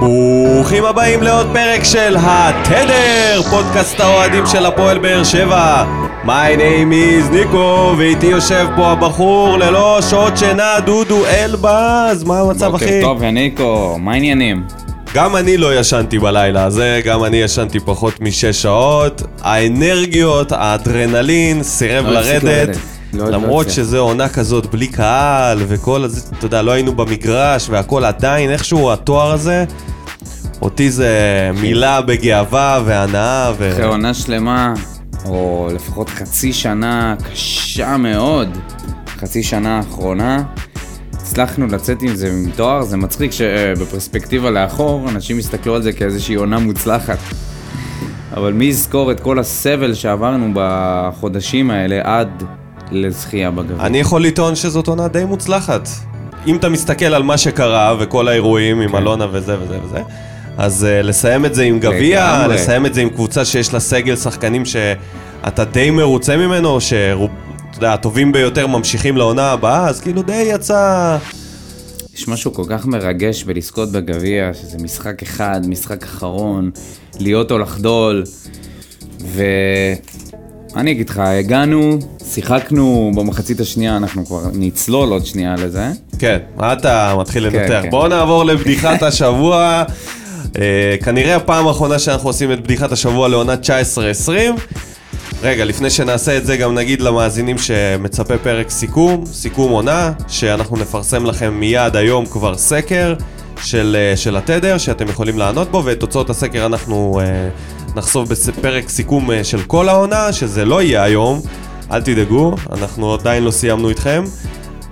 ברוכים הבאים לעוד פרק של התדר, פודקאסט האוהדים של הפועל באר שבע. My name is ניקו, ואיתי יושב פה הבחור ללא שעות שינה, דודו אלבז. מה המצב, אחי? בוקר טוב, יניקו, מה העניינים? גם אני לא ישנתי בלילה הזה, גם אני ישנתי פחות משש שעות. האנרגיות, האדרנלין, סירב לא לרדת. לא- למרות. שזה עונה כזאת בלי קהל וכל הזה, אתה יודע, לא היינו במגרש והכל עדיין, איכשהו התואר הזה, אותי זה מילה בגאווה והנאה ו... אחרי עונה שלמה, או לפחות חצי שנה קשה מאוד, חצי שנה האחרונה, הצלחנו לצאת עם זה עם תואר, זה מצחיק שבפרספקטיבה לאחור, אנשים יסתכלו על זה כאיזושהי עונה מוצלחת. אבל מי יזכור את כל הסבל שעברנו בחודשים האלה עד לזכייה בגביע? אני יכול לטעון שזאת עונה די מוצלחת. אם אתה מסתכל על מה שקרה וכל האירועים עם כן. אלונה וזה וזה וזה, אז uh, לסיים את זה עם גביע. לסיים את זה עם קבוצה שיש לה סגל שחקנים שאתה די מרוצה ממנו, שאתה יודע, הטובים ביותר ממשיכים לעונה הבאה, אז כאילו די יצא... יש משהו כל כך מרגש בלזכות בגביע, שזה משחק אחד, משחק אחרון, להיות או לחדול. ואני אגיד לך, הגענו, שיחקנו במחצית השנייה, אנחנו כבר נצלול עוד שנייה לזה. כן, מה אתה מתחיל כן, לנתח? כן. בואו נעבור לבדיחת השבוע. אה, כנראה הפעם האחרונה שאנחנו עושים את בדיחת השבוע לעונה 19-20. רגע, לפני שנעשה את זה גם נגיד למאזינים שמצפה פרק סיכום, סיכום עונה, שאנחנו נפרסם לכם מיד היום כבר סקר של, אה, של התדר, שאתם יכולים לענות בו, ואת תוצאות הסקר אנחנו אה, נחשוף בפרק סיכום אה, של כל העונה, שזה לא יהיה היום, אל תדאגו, אנחנו עדיין לא סיימנו איתכם.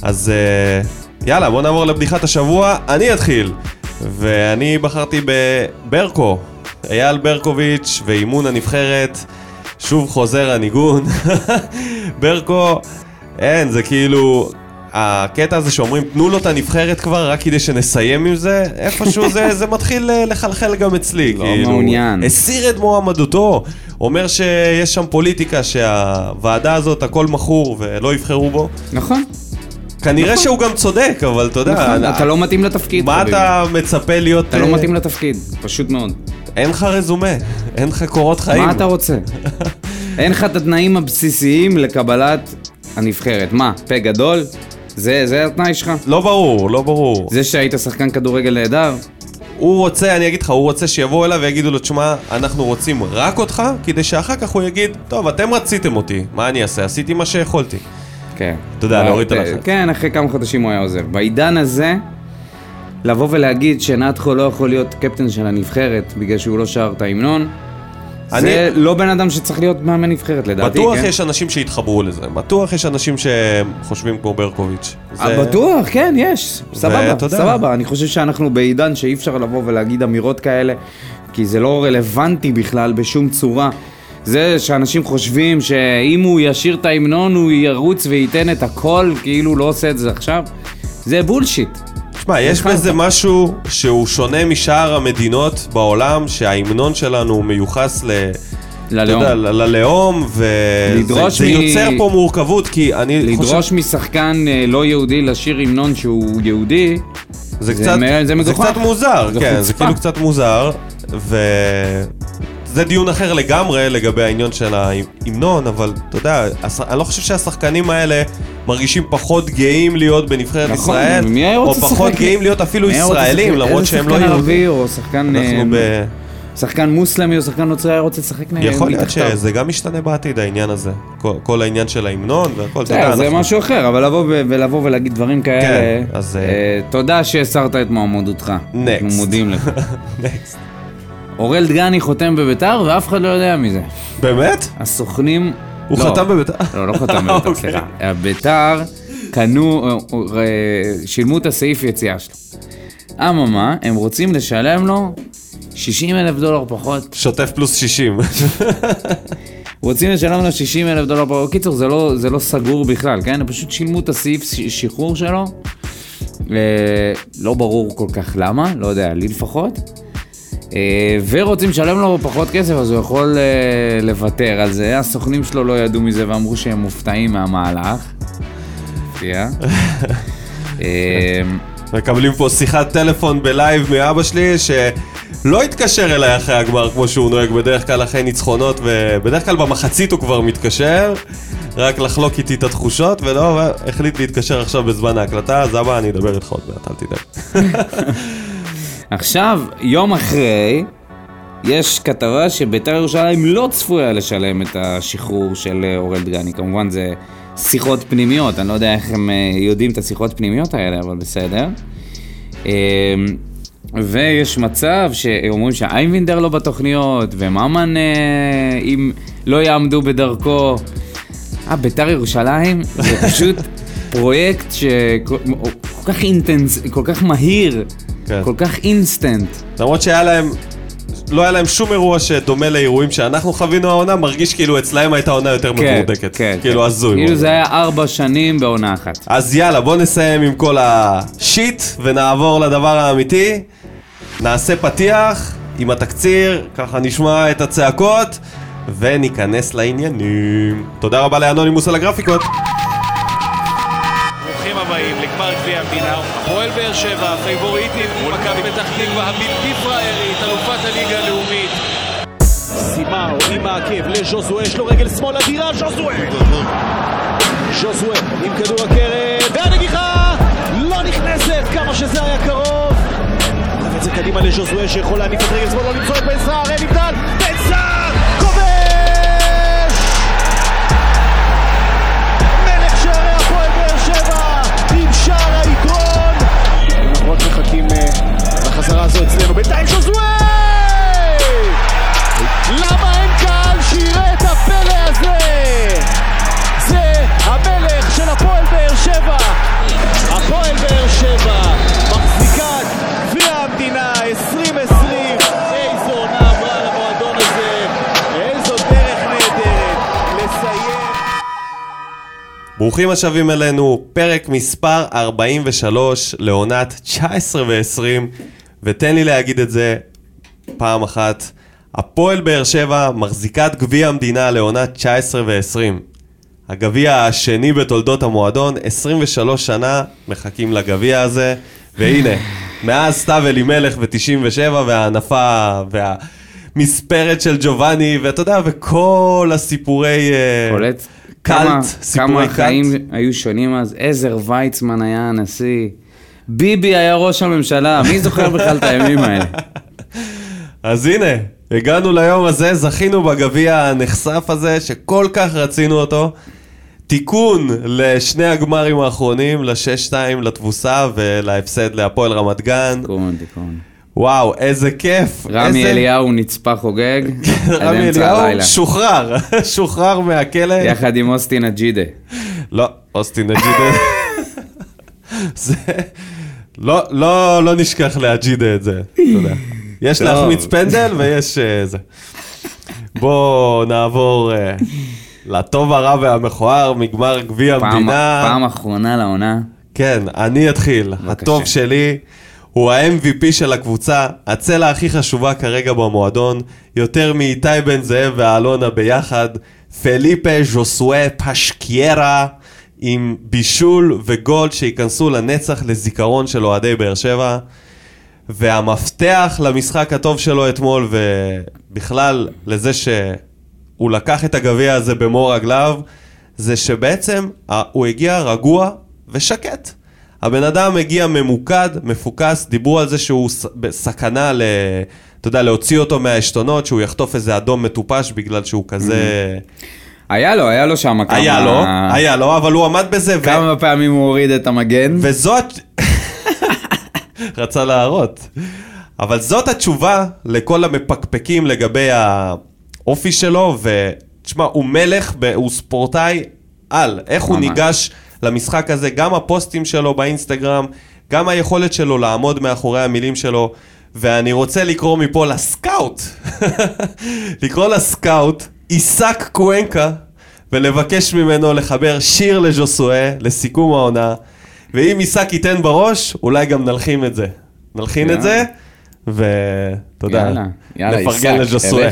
אז אה, יאללה, בואו נעבור לבדיחת השבוע, אני אתחיל. ואני בחרתי בברקו, אייל ברקוביץ' ואימון הנבחרת. שוב חוזר הניגון. ברקו, אין, זה כאילו... הקטע הזה שאומרים תנו לו את הנבחרת כבר רק כדי שנסיים עם זה, איפשהו זה, זה מתחיל אה, לחלחל גם אצלי. לא כאילו, מעוניין. הסיר את מועמדותו, אומר שיש שם פוליטיקה שהוועדה הזאת הכל מכור ולא יבחרו בו. נכון, כנראה שהוא גם צודק, אבל אתה יודע, נכון, אני- אתה לא מתאים לתפקיד, מה חביבי. אתה מצפה להיות... אתה לא אה, מתאים לתפקיד, פשוט מאוד. אין לך רזומה, אין לך קורות חיים. מה אתה רוצה? אין לך את התנאים הבסיסיים לקבלת הנבחרת. מה, פה גדול? זה, זה התנאי שלך? לא ברור, לא ברור. זה שהיית שחקן כדורגל נהדר? הוא רוצה, אני אגיד לך, הוא רוצה שיבואו אליו ויגידו לו, תשמע, אנחנו רוצים רק אותך, כדי שאחר כך הוא יגיד, טוב, אתם רציתם אותי, מה אני אעשה? עשיתי מה שיכולתי. כן. אתה יודע, להוריד את הלחץ. כן, אחרי כמה חודשים הוא היה עוזב. בעידן הזה, לבוא ולהגיד שנתחו לא יכול להיות קפטן של הנבחרת בגלל שהוא לא שר את ההמנון, אני- זה לא בן אדם שצריך להיות מאמן נבחרת לדעתי, בטוח כן? יש אנשים שיתחברו לזה, בטוח יש אנשים שחושבים כמו ברקוביץ'. אה, זה- בטוח, כן, יש. סבבה, יודע. סבבה. אני חושב שאנחנו בעידן שאי אפשר לבוא ולהגיד אמירות כאלה, כי זה לא רלוונטי בכלל בשום צורה. זה שאנשים חושבים שאם הוא ישיר את ההמנון הוא ירוץ וייתן את הכל, כאילו לא עושה את זה עכשיו, זה בולשיט. תשמע, יש. בזה משהו שהוא שונה משאר המדינות בעולם, שההמנון שלנו הוא מיוחס ל... אתה ללאום. יודע, ל- ללאום, וזה לדרוש זה מ- יוצר פה מורכבות, כי אני חושב... לדרוש משחקן אה, לא יהודי לשיר המנון שהוא יהודי, זה זה קצת, מ- זה מגוחך. קצת מוזר, זו כן, זה חוצפה. כאילו קצת מוזר, וזה דיון אחר לגמרי לגבי העניין של ההמנון, אבל אתה יודע, אני לא חושב שהשחקנים האלה מרגישים פחות גאים להיות בנבחרת נכון, ישראל, או פחות? גאים להיות אפילו ישראלים? למרות איזה שהם לא שחקן יהודים. ערבי או שחקן... אה, אנחנו ב... שחקן מוסלמי או שחקן נוצרי היה רוצה לשחק נגד יכול להיות. שזה גם משתנה בעתיד העניין הזה, כל, כל העניין של ההמנון והכל, אתה יודע, זה משהו אחר, אבל לבוא ו- ולבוא ולהגיד דברים כאלה, כן, אז, אה, אה, תודה שהסרת את מועמדותך. Next. אנחנו מודים לך. Next. אורל דגני חותם בביתר ואף אחד לא יודע מזה. באמת? הסוכנים... הוא לא, חתם בביתר? לא, לא חתם בביתר, אוקיי. סליחה. ביתר קנו, אה, אה, שילמו את הסעיף יציאה שלו. אממה, הם רוצים לשלם לו 60 אלף דולר פחות. שוטף פלוס 60. רוצים לשלם לו 60 אלף דולר פחות. קיצור, זה לא, זה לא סגור בכלל, כן? הם פשוט שילמו את הסעיף שחרור שלו. אה, לא ברור כל כך למה, לא יודע, לי לפחות. אה, ורוצים לשלם לו פחות כסף, אז הוא יכול אה, לוותר על זה. הסוכנים שלו לא ידעו מזה ואמרו שהם מופתעים מהמהלך. מפתיע. אה, מקבלים פה שיחת טלפון בלייב מאבא שלי, שלא התקשר אליי אחרי הגמר כמו שהוא נוהג בדרך כלל אחרי ניצחונות, ובדרך כלל במחצית הוא כבר מתקשר, רק לחלוק איתי את התחושות, ולא, החליט להתקשר עכשיו בזמן ההקלטה, אז אבא, אני אדבר איתך עוד מעט, אל תדאג. עכשיו, יום אחרי, יש כתבה שבית"ר ירושלים לא צפויה לשלם את השחרור של אה, אורל דגני. כמובן זה שיחות פנימיות, אני לא יודע איך הם אה, יודעים את השיחות פנימיות האלה, אבל בסדר. אה, ויש מצב שאומרים שאייבינדר לא בתוכניות, וממן אם לא יעמדו בדרכו. אה, בית"ר ירושלים זה פשוט פרויקט שכל כך intense, כל כך מהיר, כן. כל כך אינסטנט. למרות שהיה להם לא היה להם שום אירוע שדומה לאירועים שאנחנו חווינו העונה, מרגיש כאילו אצלהם הייתה עונה יותר כן, מבורדקת. כן, כאילו כן. הזוי. כאילו זה היה ארבע שנים בעונה אחת. אז יאללה, בוא נסיים עם כל השיט ונעבור לדבר האמיתי. נעשה פתיח עם התקציר, ככה נשמע את הצעקות וניכנס לעניינים. תודה רבה לאנונימוס על הגרפיקות. באר שבע, פייבוריטית מול מכבי פתח תקווה, הבלתי פראיירית, אלופת הליגה הלאומית. סימאו עם העקב לז'וזואה, יש לו רגל שמאל אדירה, ז'וזואה! ז'וזואה עם כדור הקרב, והנגיחה לא נכנסת, כמה שזה היה קרוב! את זה קדימה לז'וזואה שיכול להניף את רגל שמאל, לא למצוא את בן סער, אין נבדל, ברוכים השבים אלינו, פרק מספר 43 לעונת 19 ו-20, ותן לי להגיד את זה פעם אחת. הפועל באר שבע מחזיקת גביע המדינה לעונת 19 ו-20. הגביע השני בתולדות המועדון, 23 שנה מחכים לגביע הזה, והנה, מאז סתיו אלימלך ב-97 וההנפה והמספרת של ג'ובאני, ואתה יודע, וכל הסיפורי... אה, קולט. סיפורי קאלט. כמה החיים היו שונים אז, עזר ויצמן היה הנשיא, ביבי היה ראש הממשלה, מי זוכר בכלל את הימים האלה? אז הנה, הגענו ליום הזה, זכינו בגביע הנחשף הזה, שכל כך רצינו אותו. תיקון לשני הגמרים האחרונים, ל-6-2 לתבוסה ולהפסד להפועל רמת גן. תיקון, תיקון. וואו, איזה כיף. רמי איזה... אליהו נצפה חוגג. רמי אליהו שוחרר, שוחרר מהכלא. יחד עם אוסטין אג'ידה. לא, אוסטין אג'ידה. זה... לא, לא, לא נשכח לאג'ידה את זה, אתה יודע. יש להחמיץ פנדל ויש uh, זה. בואו נעבור uh, לטוב הרע והמכוער מגמר גביע המדינה. פעם אחרונה לעונה. כן, אני אתחיל. הטוב שלי. הוא ה-MVP של הקבוצה, הצלע הכי חשובה כרגע במועדון, יותר מאיתי בן זאב ואלונה ביחד, פליפה ז'וסואה פשקיירה עם בישול וגולד שייכנסו לנצח לזיכרון של אוהדי באר שבע. והמפתח למשחק הטוב שלו אתמול, ובכלל לזה שהוא לקח את הגביע הזה במו רגליו, זה שבעצם הוא הגיע רגוע ושקט. הבן אדם הגיע ממוקד, מפוקס, דיברו על זה שהוא בסכנה ל... אתה יודע, להוציא אותו מהעשתונות, שהוא יחטוף איזה אדום מטופש בגלל שהוא כזה... Mm-hmm. היה לו, היה לו שם כמה... היה לו, היה לו, אבל הוא עמד בזה. כמה ו... פעמים הוא הוריד את המגן. וזאת... רצה להראות. אבל זאת התשובה לכל המפקפקים לגבי האופי שלו, ותשמע, הוא מלך, הוא ספורטאי על. איך הוא ניגש... למשחק הזה, גם הפוסטים שלו באינסטגרם, גם היכולת שלו לעמוד מאחורי המילים שלו, ואני רוצה לקרוא מפה לסקאוט, לקרוא לסקאוט, עיסק קוונקה, ולבקש ממנו לחבר שיר לז'וסואה לסיכום העונה, ואם עיסק ייתן בראש, אולי גם נלחין את זה. נלחין את זה, ואתה יודע, נפרגן לז'וסואה.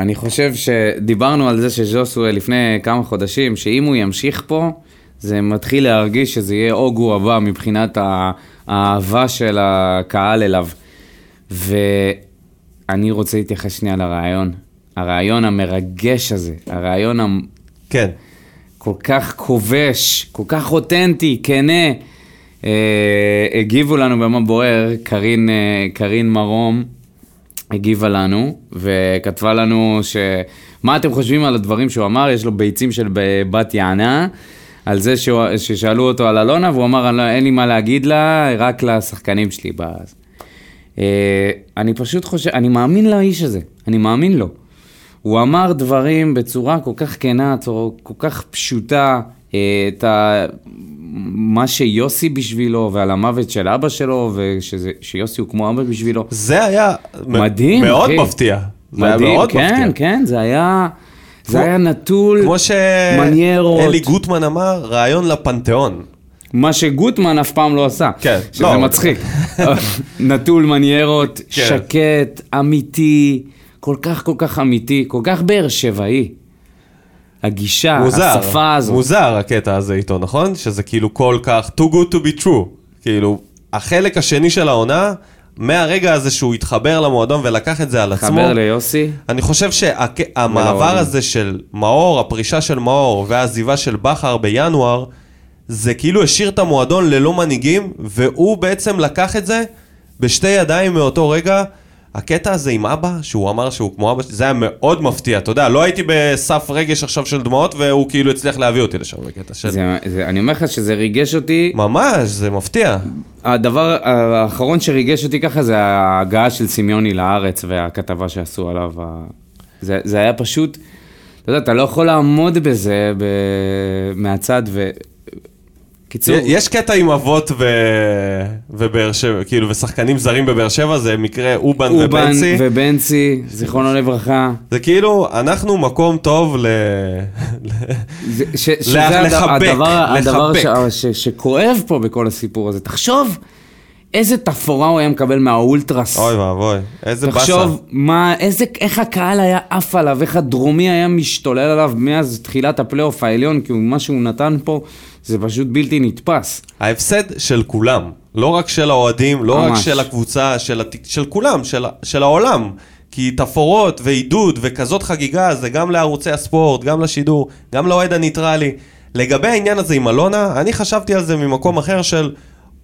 אני חושב שדיברנו על זה שז'וסווה לפני כמה חודשים, שאם הוא ימשיך פה, זה מתחיל להרגיש שזה יהיה אוגו הבא מבחינת האהבה של הקהל אליו. ואני רוצה להתייחס שנייה לרעיון. הרעיון המרגש הזה, הרעיון המ- כן. כל כך כובש, כל כך אותנטי, כנה. אה, הגיבו לנו במה בוער, קרין, אה, קרין מרום הגיבה לנו וכתבה לנו ש... מה אתם חושבים על הדברים שהוא אמר? יש לו ביצים של בת יענה. על זה שהוא, ששאלו אותו על אלונה, והוא אמר, "אני לא- אין לי מה להגיד לה, רק לשחקנים שלי. באז. אה, אני פשוט חושב, אני מאמין לאיש הזה, אני מאמין לו. הוא אמר דברים בצורה כל כך כנה, כל כך פשוטה, אה, את ה... מה שיוסי בשבילו, ועל המוות של אבא שלו, ושיוסי הוא כמו אבא בשבילו. זה היה מדהים, מאוד אחי. מפתיע. זה היה מדהים, מאוד כן, מפתיע. כן, זה היה... זה היה נטול כמו מניירות. שאלי גוטמן אמר, רעיון לפנתיאון. מה שגוטמן אף פעם לא עשה. כן, שזה לא. מצחיק. נטול מניירות, כן. שקט, אמיתי, כל כך כל כך אמיתי, כל כך באר שבעי. הגישה, מוזר, השפה הזאת. מוזר הקטע הזה איתו, נכון? שזה כאילו כל כך too good to be true. כאילו, החלק השני של העונה, מהרגע הזה שהוא התחבר למועדון ולקח את זה על עצמו, חבר ליוסי. אני חושב שהמעבר. הזה של מאור, הפרישה של מאור והעזיבה של בכר בינואר, זה כאילו השאיר את המועדון ללא מנהיגים, והוא בעצם לקח את זה בשתי ידיים מאותו רגע. הקטע הזה עם אבא, שהוא אמר שהוא כמו אבא, זה היה מאוד מפתיע, אתה יודע, לא הייתי בסף רגש עכשיו של דמעות, והוא כאילו הצליח להביא אותי לשם בקטע של... זה, זה, אני אומר לך שזה ריגש אותי. ממש, זה מפתיע. הדבר האחרון שריגש אותי ככה זה ההגעה של סמיוני לארץ והכתבה שעשו עליו. זה, זה היה פשוט, אתה יודע, אתה לא יכול לעמוד בזה ב... מהצד ו... קיצור, יש קטע עם אבות ו... ובאר שבע, כאילו, ושחקנים זרים בבאר שבע, זה מקרה אובן אובן ובנצי. ובנצי, זיכרונו לברכה. זה כאילו, אנחנו מקום טוב ל... זה, ש, שזה לה- הד- לחבק, הדבר, הדבר ש, לחבק. ש, שכואב פה בכל הסיפור הזה. תחשוב איזה תפאורה הוא היה מקבל מהאולטרס. אוי ואבוי, איזה באסה. תחשוב, מה, איזה, איך הקהל היה עף עליו, איך הדרומי היה משתולל עליו מאז תחילת הפלייאוף העליון, כי מה שהוא נתן פה זה פשוט בלתי נתפס. ההפסד של כולם, לא רק של האוהדים, לא רק ממש. של הקבוצה, של, הת... של כולם, של, של העולם. כי תפאורות ועידוד וכזאת חגיגה זה גם לערוצי הספורט, גם לשידור, גם לאוהד הניטרלי. לגבי העניין הזה עם אלונה, אני חשבתי על זה ממקום אחר של,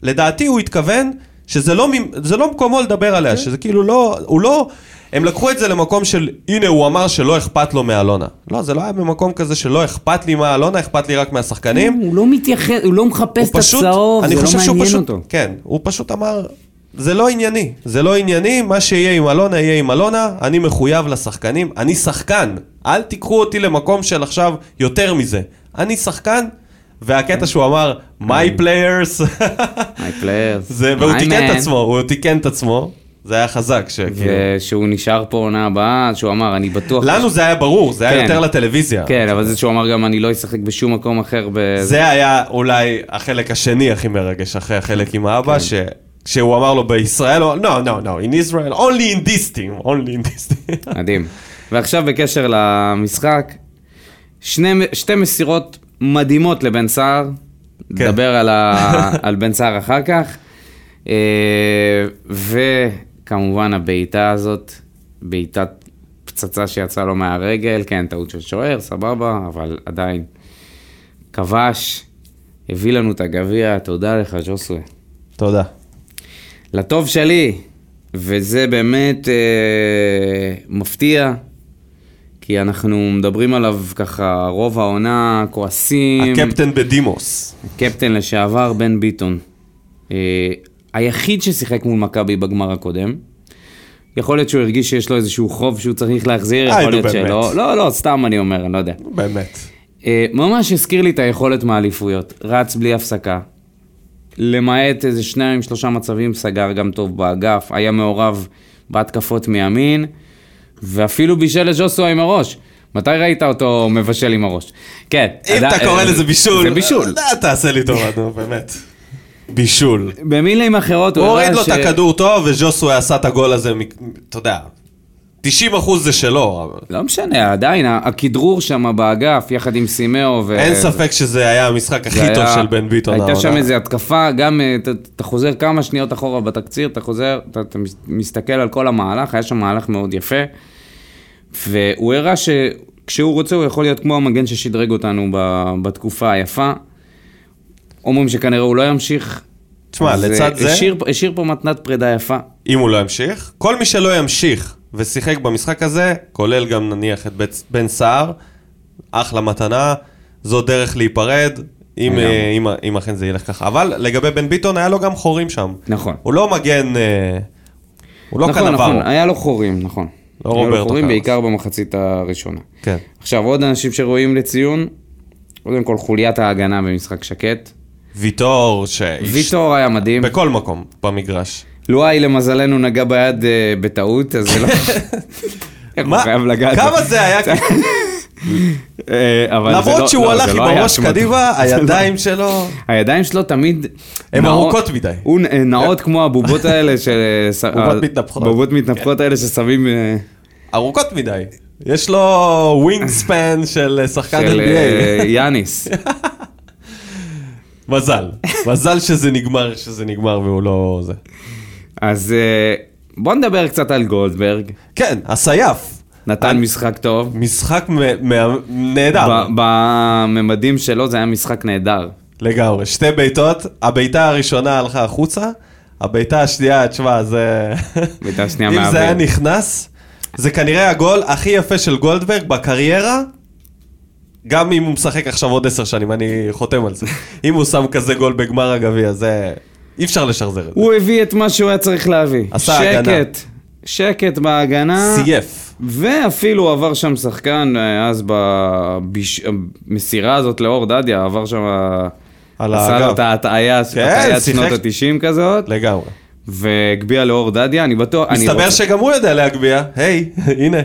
לדעתי הוא התכוון שזה לא, זה לא מקומו לדבר עליה, שזה כאילו לא, הוא לא, הם לקחו את זה למקום של, הנה הוא אמר שלא אכפת לו מאלונה. לא, זה לא היה במקום כזה שלא אכפת לי מאלונה, אכפת לי רק מהשחקנים. הוא לא מתייחס, הוא לא מחפש הוא את פשוט, הצהוב, אני זה חושב לא שהוא מעניין פשוט, אותו. כן, הוא פשוט אמר, זה לא ענייני, זה לא ענייני, מה שיהיה עם אלונה יהיה עם אלונה, אני מחויב לשחקנים, אני שחקן, אל תיקחו אותי למקום של עכשיו יותר מזה, אני שחקן, והקטע שהוא אמר, my players, My players. זה, והוא תיקן את. עצמו, הוא תיקן את עצמו, זה היה חזק, שכאילו, ושהוא נשאר פה עונה הבאה, שהוא אמר, אני בטוח... לנו זה היה ברור, זה היה כן. יותר לטלוויזיה, כן, אבל זה שהוא אמר גם, אני לא אשחק בשום מקום אחר. ב... זה היה אולי החלק השני הכי מרגש אחרי החלק עם כן. האבא, ש... כשהוא אמר לו בישראל, הוא- no, no, no, in Israel, only in this team, only in this team. מדהים. ועכשיו בקשר למשחק, שני, שתי מסירות מדהימות לבן סער, כן. נדבר על, ה, על בן סער אחר כך, אה, וכמובן הבעיטה הזאת, בעיטת פצצה שיצאה לו מהרגל, כן, טעות של שוער, סבבה, אבל עדיין, כבש, הביא לנו את הגביע, תודה לך, ג'וסווה. תודה. לטוב שלי, וזה באמת אה, מפתיע, כי אנחנו מדברים עליו ככה רוב העונה, כועסים. הקפטן בדימוס. קפטן לשעבר, בן ביטון. אה, היחיד ששיחק מול מכבי בגמר הקודם. יכול להיות שהוא הרגיש שיש לו איזשהו חוב שהוא צריך להחזיר, אה, יכול להיות. שלא. לא, לא, סתם אני אומר, אני לא יודע. באמת. אה, ממש הזכיר לי את היכולת מהאליפויות. רץ בלי הפסקה. למעט איזה שניים, שלושה מצבים, סגר גם טוב באגף, היה מעורב בהתקפות מימין, ואפילו בישל לג'וסו עם הראש. מתי ראית אותו מבשל עם הראש? כן. אם אתה קורא לזה בישול, זה בישול. אה, תעשה לי טובה, נו, באמת. בישול. במילים אחרות, הוא הוא הוריד הראה לו את הכדור טוב, וז'וסווה עשה את הגול הזה, אתה יודע, 90% זה שלו. אבל לא משנה, עדיין, הכדרור שם באגף, יחד עם סימאו ו... אין ספק שזה היה המשחק הכי זה טוב היה- של בן ביטון. הייתה. שם איזו התקפה, גם אה, אתה- חוזר כמה שניות אחורה בתקציר, אתה חוזר, אתה, אתה מס- מסתכל על כל המהלך, היה שם מהלך מאוד יפה, והוא הראה שכשהוא רוצה הוא יכול להיות כמו המגן ששדרג אותנו בתקופה היפה. אומרים שכנראה הוא לא ימשיך. תשמע, אז, אה, לצד זה- השאיר, השאיר פה מתנת פרידה יפה. אם הוא לא ימשיך, כל מי שלא ימשיך ושיחק במשחק הזה, כולל גם נניח את בן סער, אחלה מתנה, זו דרך להיפרד, אם. אה, אם, אם אכן זה ילך ככה. אבל לגבי בן ביטון, היה לו גם חורים שם. נכון. הוא לא מגן, אה, הוא לא נכון, קנברו. נכון, היה לו חורים, נכון. לא היה לו רוברטו חורים. בעיקר במחצית הראשונה. כן. עכשיו, עוד אנשים שראויים לציון, קודם כל חוליית ההגנה במשחק שקט. ויטור, ש... ויטור היה מדהים. בכל מקום במגרש. לואי למזלנו נגע ביד אה, בטעות, אז זה לא... איך הוא מה? חייב לגעת? כמה זה היה? אה, אבל זה למרות לא- שהוא לא, הלך זה עם לא היה הראש אשמתו. קדימה, הידיים שלו... הידיים שלו תמיד... הן נעות- ארוכות מדי. הוא נ- נעות כמו הבובות האלה של... בובות מתנפחות. בובות מתנפחות האלה ששמים... אה, ארוכות מדי. יש לו wingspan של אה, שחקן של NBA. אה, יאניס. מזל. מזל שזה נגמר, שזה נגמר והוא לא זה. אז אה, בוא נדבר קצת על גולדברג. כן, הסייף. נתן משחק טוב. משחק נהדר. בממדים שלו זה היה משחק נהדר. לגמרי. שתי בעיטות, הבעיטה הראשונה הלכה החוצה, הבעיטה השנייה, תשמע, זה... בעיטה שנייה אם זה היה מהאוויר. נכנס, זה כנראה הגול הכי יפה של גולדברג בקריירה, גם אם הוא משחק עכשיו עוד עשר שנים, אני חותם על זה. אם הוא שם כזה גול בגמר הגביע, זה... אי אפשר לשחזר את זה. הוא הביא את מה שהוא היה צריך להביא. עשה הגנה. שקט. שקט בהגנה. סייף. ואפילו עבר שם שחקן, אה, אז במסירה הזאת לאור דדיה, עבר שם... על עשה לו. את ההטעיה, כן, הטעיית שיחק. שנות ה-90 כזאת, לגמרי. והגביה לאור דדיה, אני בטוח... אני מסתבר רוצה- שגם הוא יודע להגביה, היי, הנה,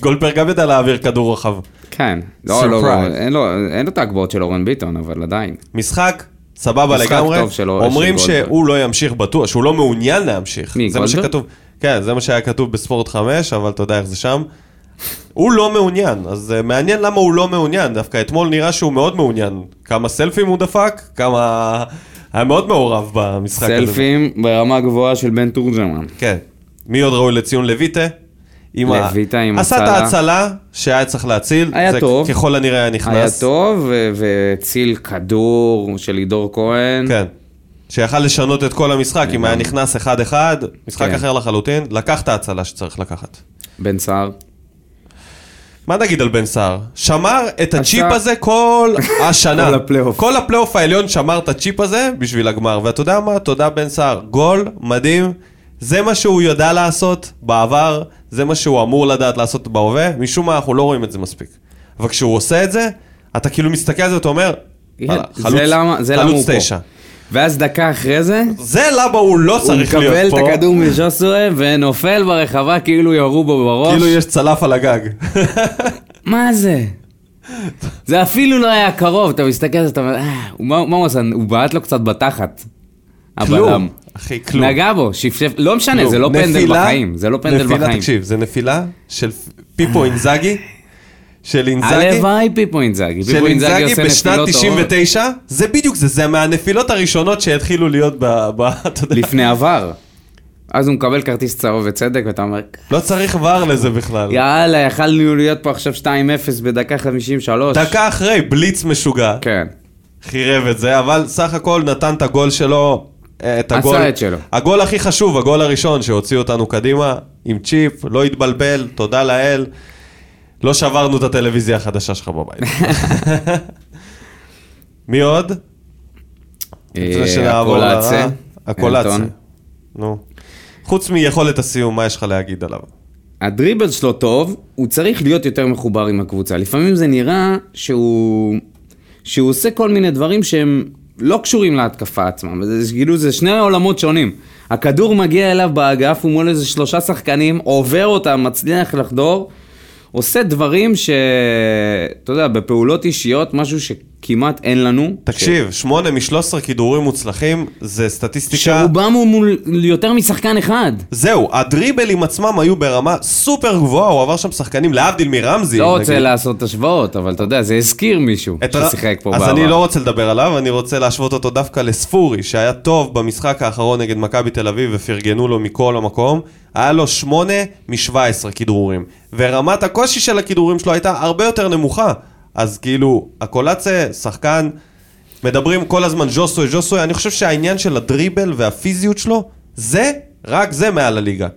גולדברג גם יודע להעביר כדור רחב. כן. לא, לא, Surprise. אין לו אין לו את ההגבהות של אורן ביטון, אבל עדיין. משחק, סבבה משחק לגמרי. אומרים של גולדברג. שהוא לא ימשיך בטוח, שהוא לא מעוניין להמשיך. מי, זה מה גולדברג? שכתוב. כן, זה מה שהיה כתוב בספורט 5, אבל אתה יודע איך זה שם. הוא לא מעוניין, אז uh, מעניין למה הוא לא מעוניין. דווקא אתמול נראה שהוא מאוד מעוניין. כמה סלפים הוא דפק, כמה... היה מאוד מעורב במשחק הזה. סלפים ברמה גבוהה של בן תורג'מן. כן. מי עוד ראוי לציון? לויטה? עם ה- לויטה עם עשה את הצלה. ההצלה שהיה צריך להציל. היה זה טוב. ככל הנראה היה נכנס. היה טוב, והציל כדור של לידור כהן. כן. שיכל לשנות את כל המשחק, אם היה נכנס אחד-אחד, משחק כן. אחר לחלוטין, לקח את ההצלה שצריך לקחת. בן סער. מה נגיד על בן סער? שמר את הצ'יפ הזה כל השנה. כל הפלייאוף. כל הפלייאוף העליון שמר את הצ'יפ הזה בשביל הגמר. ואתה יודע מה? תודה בן סער. גול, מדהים. זה מה שהוא יודע לעשות בעבר, זה מה שהוא אמור לדעת לעשות בהווה, משום מה אנחנו לא רואים את זה מספיק. אבל כשהוא עושה את זה, אתה כאילו מסתכל על זה ואתה אומר, "וואלה, זה חלוץ-. תשע. ואז דקה אחרי זה, זה למה הוא לא הוא צריך מקבל להיות את פה. הכדור מז'וסווה ונופל ברחבה כאילו ירו בו בראש. כאילו יש צלף על הגג. מה זה? זה אפילו לא היה קרוב, אתה מסתכל אתה אומר, "אה, מה הוא עשה? הוא בעט לו קצת בתחת. כלום. הבלם. אחי, כלום. נגע בו, שפשף, לא משנה, כלום. זה לא פנדל נפילה- בחיים, זה לא פנדל נפילה, בחיים. תקשיב, זה נפילה של פיפו אינזאגי, של אינזאגי, הלוואי פיפו אינזאגי. של אינזאגי בשנת נפילות 99, זה בדיוק זה, זה מהנפילות הראשונות שהתחילו להיות ב... ב- אתה יודע, לפני עבר. אז הוא מקבל כרטיס צהוב וצדק, ואתה אומר, לא צריך ור לזה בכלל. יאללה, יכלנו להיות פה עכשיו 2-0 בדקה 53. דקה אחרי, בליץ משוגע, כן. חירב את זה, אבל סך הכל נתן את הגול שלו, אה, את עשה הגול, את שלו. הגול הכי חשוב, הגול הראשון שהוציא אותנו קדימה, עם צ'יפ, לא התבלבל, תודה לאל. לא שברנו את הטלוויזיה החדשה שלך בבית. מי עוד? אה, הקולאצה. הקולאצה. נו. חוץ מיכולת הסיום, מה יש לך להגיד עליו? הדריבל שלו טוב, הוא צריך להיות יותר מחובר עם הקבוצה. לפעמים זה נראה שהוא, שהוא עושה כל מיני דברים שהם לא קשורים להתקפה עצמם. זה, זה, כאילו זה שני עולמות שונים. הכדור מגיע אליו באגף, הוא מול איזה שלושה שחקנים, עובר אותם, מצליח לחדור, עושה דברים ש... אתה יודע, בפעולות אישיות, משהו ש... כמעט אין לנו. תקשיב, שמונה מ-13 כידורים מוצלחים, זה סטטיסטיקה... שרובם הוא מול יותר משחקן אחד. זהו, הדריבלים עצמם היו ברמה סופר גבוהה, הוא עבר שם שחקנים, להבדיל מרמזי. לא רוצה נגיד. לעשות השוואות, אבל אתה יודע, זה הזכיר מישהו ר- ששיחק פה אז בעבר. אני לא רוצה לדבר עליו, אני רוצה להשוות אותו דווקא לספורי, שהיה טוב במשחק האחרון נגד מכבי תל אביב ופרגנו לו מכל המקום. היה לו 8 מ-17 כדרורים. ורמת הקושי של הכדרורים שלו הייתה הרבה יותר נמוכה. אז כאילו, הקולאצה, שחקן, מדברים כל הזמן ז'וסוי, ז'וסוי, אני חושב שהעניין של הדריבל והפיזיות שלו, זה, רק זה מעל הליגה.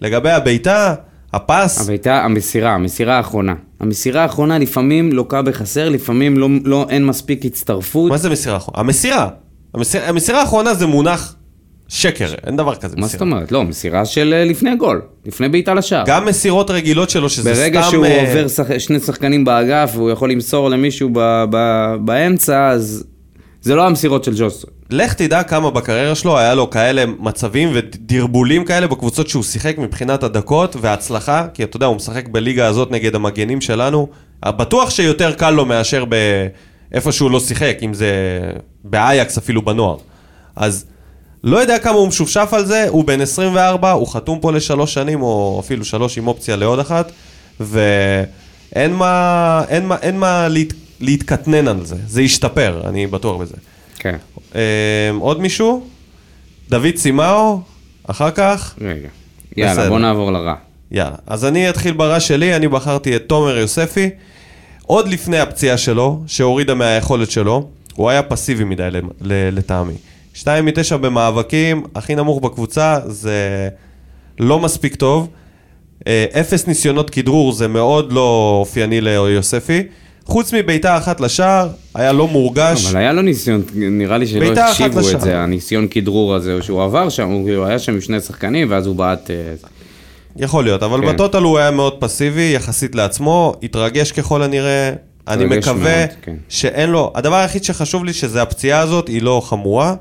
לגבי הבעיטה, הפס, הבעיטה, המסירה, המסירה האחרונה. המסירה האחרונה לפעמים לוקה בחסר, לפעמים לא, לא, אין מספיק הצטרפות. מה זה מסירה? המסירה. המסירה, המסירה האחרונה זה מונח שקר, אין דבר כזה מה. זאת אומרת? לא, מסירה של אה, לפני גול, לפני בעיטה לשער. גם מסירות רגילות שלו, שזה ברגע סתם... שהוא אה, עובר שח... שני שחקנים באגף והוא יכול למסור למישהו ב... ב... באמצע, אז זה לא המסירות של ג'וסו. לך תדע כמה בקריירה שלו היה לו כאלה מצבים ודרבולים כאלה בקבוצות שהוא שיחק מבחינת הדקות וההצלחה, כי אתה יודע, הוא משחק בליגה הזאת נגד המגנים שלנו. בטוח שיותר קל לו מאשר באיפה שהוא לא שיחק, אם זה באייקס אפילו בנוער. אז לא יודע כמה הוא משופשף על זה, הוא בן 24, הוא חתום פה לשלוש שנים, או אפילו שלוש עם אופציה לעוד אחת, ואין מה, אין מה, אין מה להת, להתקטנן על זה, זה ישתפר, אני בטוח בזה. כן. אה, עוד מישהו? דוד סימאו, אחר כך? רגע. יאללה, בסדר. בוא נעבור לרע. יאללה. אז אני אתחיל ברע שלי, אני בחרתי את תומר יוספי. עוד לפני הפציעה שלו, שהורידה מהיכולת שלו, הוא היה פסיבי מדי לטעמי. 2 מ-9 במאבקים, הכי נמוך בקבוצה, זה לא מספיק טוב. אה, אפס ניסיונות כדרור, זה מאוד לא אופייני ליוספי. חוץ מבעיטה אחת לשער, היה לא מורגש. אבל היה לו ניסיון, נראה לי שלא הקשיבו לשער. את זה, הניסיון כדרור הזה, שהוא עבר שם, הוא היה שם עם שני שחקנים, ואז הוא בעט... אה, יכול להיות, אבל כן. בטוטל הוא היה מאוד פסיבי יחסית לעצמו, התרגש ככל הנראה. אני מקווה מאוד, כן. שאין לו, הדבר היחיד שחשוב לי שזה הפציעה הזאת, היא לא חמורה,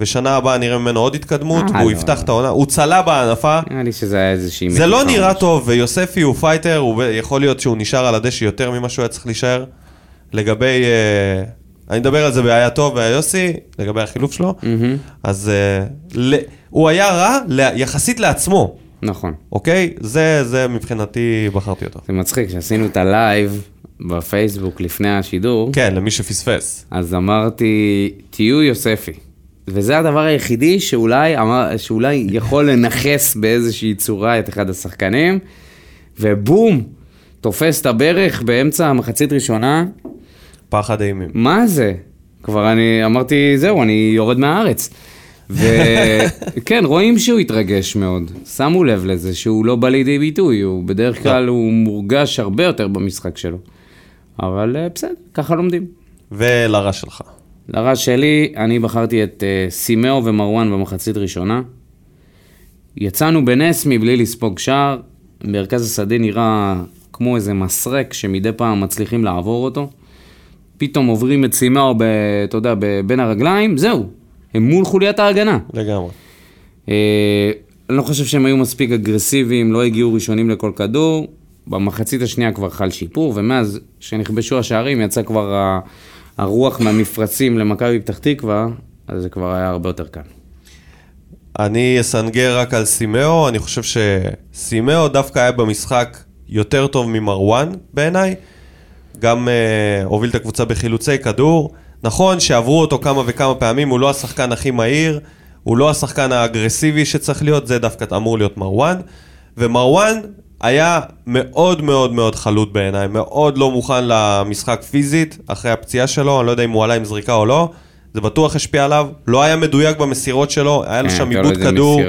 ושנה הבאה נראה ממנו עוד התקדמות, אה, והוא לא. יפתח את העונה, הוא צלה בהנפה, נראה לי שזה היה איזושהי... זה לא נראה. טוב, ויוספי הוא פייטר, הוא יכול להיות שהוא נשאר על הדשא יותר ממה שהוא היה צריך להישאר. לגבי, אה, אני מדבר על זה בהיה טוב והיה יוסי, לגבי החילוף שלו. אז אה, ל- הוא היה רע ל- יחסית לעצמו. נכון. אוקיי? זה, זה מבחינתי בחרתי אותו. זה מצחיק, כשעשינו את הלייב בפייסבוק לפני השידור, כן, למי שפספס. אז אמרתי, תהיו יוספי. וזה הדבר היחידי שאולי, אמר, שאולי יכול לנכס באיזושהי צורה את אחד השחקנים, ובום, תופס את הברך באמצע המחצית ראשונה, פחד אימים. מה זה? כבר אני אמרתי, זהו, אני יורד מהארץ. וכן, רואים שהוא התרגש מאוד. שמו לב לזה שהוא לא בא לידי ביטוי, הוא בדרך כלל הוא מורגש הרבה יותר במשחק שלו. אבל אה, בסדר, ככה לומדים. ולרע שלך. לרע שלי, אני בחרתי את uh, סימאו ומרואן במחצית ראשונה. יצאנו בנס מבלי לספוג שער, מרכז השדה נראה כמו איזה מסרק שמדי פעם מצליחים לעבור אותו. פתאום עוברים את סימאו, אתה יודע, בין הרגליים, זהו, הם מול חוליית ההגנה. לגמרי. אה, אני לא חושב שהם היו מספיק אגרסיביים, לא הגיעו ראשונים לכל כדור. במחצית השנייה כבר חל שיפור, ומאז שנכבשו השערים יצא כבר הרוח מהמפרצים למכבי פתח תקווה, אז זה כבר היה הרבה יותר קל. אני אסנגר רק על סימאו, אני חושב שסימאו דווקא היה במשחק יותר טוב ממרואן בעיניי. גם uh, הוביל את הקבוצה בחילוצי כדור. נכון שעברו אותו כמה וכמה פעמים, הוא לא השחקן הכי מהיר, הוא לא השחקן האגרסיבי שצריך להיות, זה דווקא אמור להיות מרואן. ומרואן היה מאוד מאוד מאוד חלוט בעיניי, מאוד לא מוכן למשחק פיזית אחרי הפציעה שלו, אני לא יודע אם הוא עלה עם זריקה או לא, זה בטוח השפיע עליו, לא היה מדויק במסירות שלו, היה לו כן, שם לו עיבוד איזה כדור.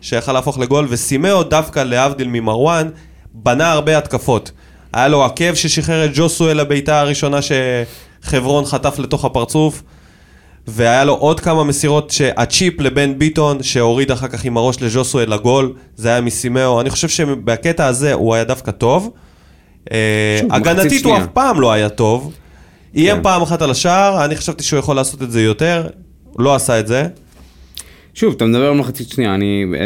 שיכל להפוך לגול, וסימאו דווקא להבדיל ממרואן, בנה הרבה התקפות. היה לו עקב ששחרר את ג'וסואל לבעיטה הראשונה שחברון חטף לתוך הפרצוף, והיה לו עוד כמה מסירות שהצ'יפ לבן ביטון, שהוריד אחר כך עם הראש לג'וסואל לגול, זה היה מסימאו. אני חושב שבקטע הזה הוא היה דווקא טוב. אה, הגנתית הוא. אף פעם לא היה טוב. איים כן. פעם אחת על השער, אני חשבתי שהוא יכול לעשות את זה יותר, לא עשה את זה. שוב, אתה מדבר על מחצית שנייה, אני אה,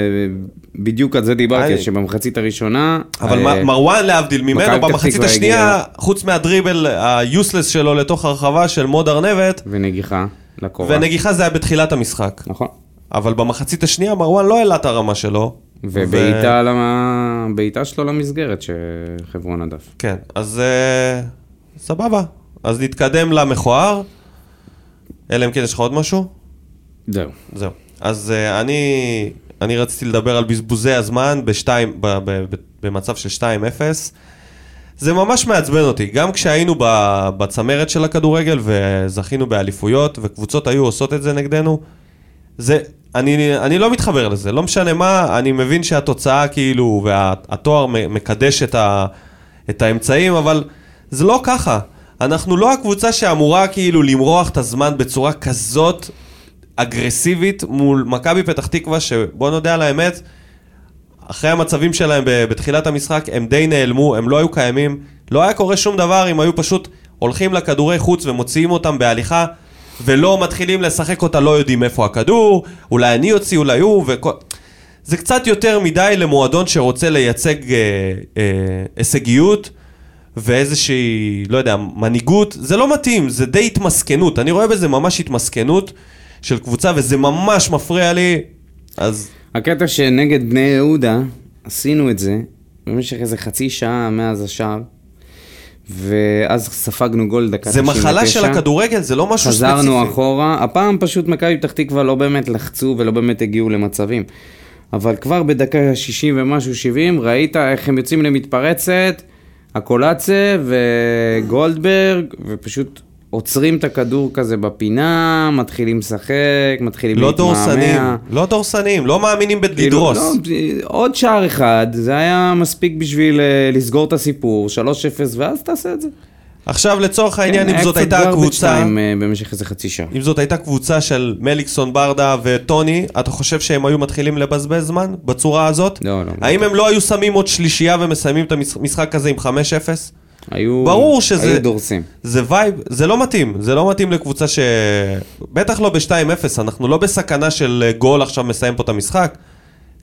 בדיוק על זה דיברתי, אני- שבמחצית הראשונה... אבל אה, מרואן להבדיל ממנו, במחצית השנייה, הגיעה- חוץ מהדריבל היוסלס שלו לתוך הרחבה של מוד ארנבת, ונגיחה לקורה. ונגיחה זה היה בתחילת המשחק. נכון. אבל במחצית השנייה מרואן לא העלה את הרמה שלו. ובעיטה למה... בעיטה שלו למסגרת שחברון הדף. כן, אז אה, סבבה. אז נתקדם למכוער. אלא אם כן יש לך עוד משהו? זהו. זהו. אז uh, אני, אני רציתי לדבר על בזבוזי הזמן בשתיים, ב, ב, ב, במצב של 2-0. זה ממש מעצבן אותי. גם כשהיינו בצמרת של הכדורגל וזכינו באליפויות וקבוצות היו עושות את זה נגדנו, זה, אני, אני לא מתחבר לזה, לא משנה מה, אני מבין שהתוצאה כאילו, והתואר מקדש את, ה, את האמצעים, אבל זה לא ככה. אנחנו לא הקבוצה שאמורה כאילו למרוח את הזמן בצורה כזאת אגרסיבית מול מכבי פתח תקווה, שבוא נודה על האמת, אחרי המצבים שלהם בתחילת המשחק, הם די נעלמו, הם לא היו קיימים. לא היה קורה שום דבר אם היו פשוט הולכים לכדורי חוץ ומוציאים אותם בהליכה, ולא מתחילים לשחק אותה, לא יודעים איפה הכדור, אולי אני אוציא, אולי הוא, וכל... זה קצת יותר מדי למועדון שרוצה לייצג אה, אה, הישגיות ואיזושהי, לא יודע, מנהיגות. זה לא מתאים, זה די התמסכנות. אני רואה בזה ממש התמסכנות של קבוצה, וזה ממש מפריע לי. אז הקטע שנגד בני יהודה, עשינו את זה במשך איזה חצי שעה מאז השער, ואז ספגנו גול דקה זה 99. מחלה של הכדורגל, זה לא משהו ספציפי. חזרנו אחורה, הפעם פשוט מכבי פתח תקווה לא באמת לחצו ולא באמת הגיעו למצבים. אבל כבר בדקה 60 ומשהו 70, ראית איך הם יוצאים למתפרצת, הקולצה וגולדברג, ופשוט עוצרים את הכדור כזה בפינה, מתחילים לשחק, מתחילים לא להתמהמה. דורסנים, לא דורסנים, לא מאמינים כאילו, בלדרוס. לא, עוד שער אחד, זה היה מספיק בשביל אה, לסגור את הסיפור, 3-0, ואז תעשה את זה. עכשיו לצורך העניין, כן, אם זאת היה הייתה קבוצה, time, אה, במשך איזה חצי שעה. אם זאת הייתה קבוצה של מליקסון ברדה וטוני, אתה חושב שהם היו מתחילים לבזבז זמן בצורה הזאת? לא, לא. האם הם לא היו שמים עוד שלישייה ומסיימים את המשחק הזה עם 5-0? היו... ברור שזה- היו דורסים. זה וייב, זה לא מתאים, זה לא מתאים לקבוצה ש... בטח לא ב-2-0, אנחנו לא בסכנה של אה, גול עכשיו מסיים פה את המשחק.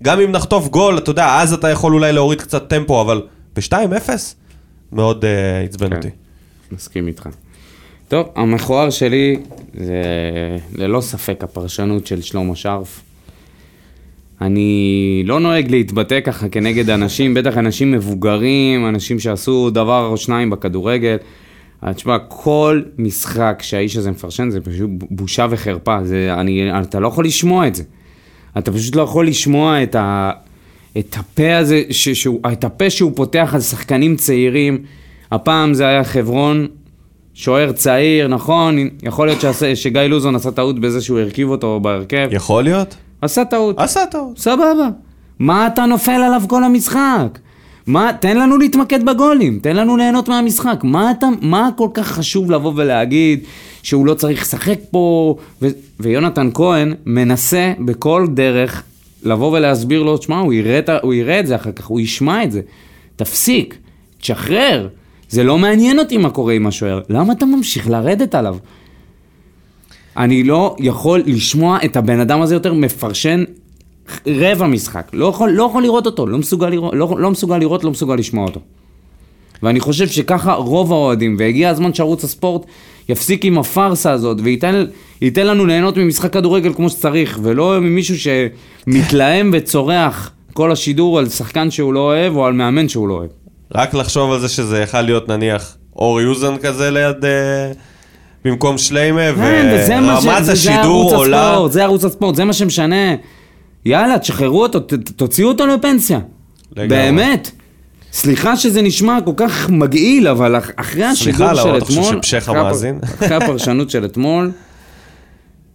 גם אם נחטוף גול, אתה יודע, אז אתה יכול אולי להוריד קצת טמפו, אבל ב-2-0 מאוד uh, עצבן כן. אותי. מסכים איתך. טוב, המכוער שלי זה ללא ספק הפרשנות של שלמה שרף. אני לא נוהג להתבטא ככה כנגד אנשים, בטח אנשים מבוגרים, אנשים שעשו דבר או שניים בכדורגל. תשמע, כל משחק שהאיש הזה מפרשן זה פשוט בושה וחרפה. זה, אני, אתה לא יכול לשמוע את זה. אתה פשוט לא יכול לשמוע את, ה, את הפה הזה, ש, שהוא, את הפה שהוא פותח על שחקנים צעירים. הפעם זה היה חברון, שוער צעיר, נכון, יכול להיות שעשה, שגיא לוזון עשה טעות בזה שהוא הרכיב אותו בהרכב. יכול להיות? עשה טעות. עשה טוב. סבבה. מה אתה נופל עליו כל המשחק? מה, תן לנו להתמקד בגולים, תן לנו ליהנות מהמשחק. מה אתה, מה כל כך חשוב לבוא ולהגיד שהוא לא צריך לשחק פה? ו, ויונתן כהן מנסה בכל דרך לבוא ולהסביר לו, תשמע, הוא יראה, הוא יראה את זה אחר כך, הוא ישמע את זה. תפסיק, תשחרר. זה לא מעניין אותי מה קורה עם השוער. למה אתה ממשיך לרדת עליו? אני לא יכול לשמוע את הבן אדם הזה יותר מפרשן רבע משחק. לא יכול, לא יכול לראות אותו, לא מסוגל לראות, לא, לא מסוגל לראות, לא מסוגל לשמוע אותו. ואני חושב שככה רוב האוהדים, והגיע הזמן שערוץ הספורט יפסיק עם הפארסה הזאת, וייתן ייתן לנו ליהנות ממשחק כדורגל כמו שצריך, ולא ממישהו שמתלהם וצורח כל השידור על שחקן שהוא לא אוהב, או על מאמן שהוא לא אוהב. רק לחשוב על זה שזה יכול להיות נניח אור יוזן כזה ליד... אה, במקום שליימה, כן. ורמת השידור עולה... זה ערוץ הספורט, זה מה שמשנה. יאללה, תשחררו אותו, ת- תוציאו אותו לפנסיה. לגמרי. באמת. סליחה שזה נשמע כל כך מגעיל, אבל אח- אחרי השידור סליחה, של לא, אתה חושב אתמול... שפשך אחרי הפרשנות של אתמול...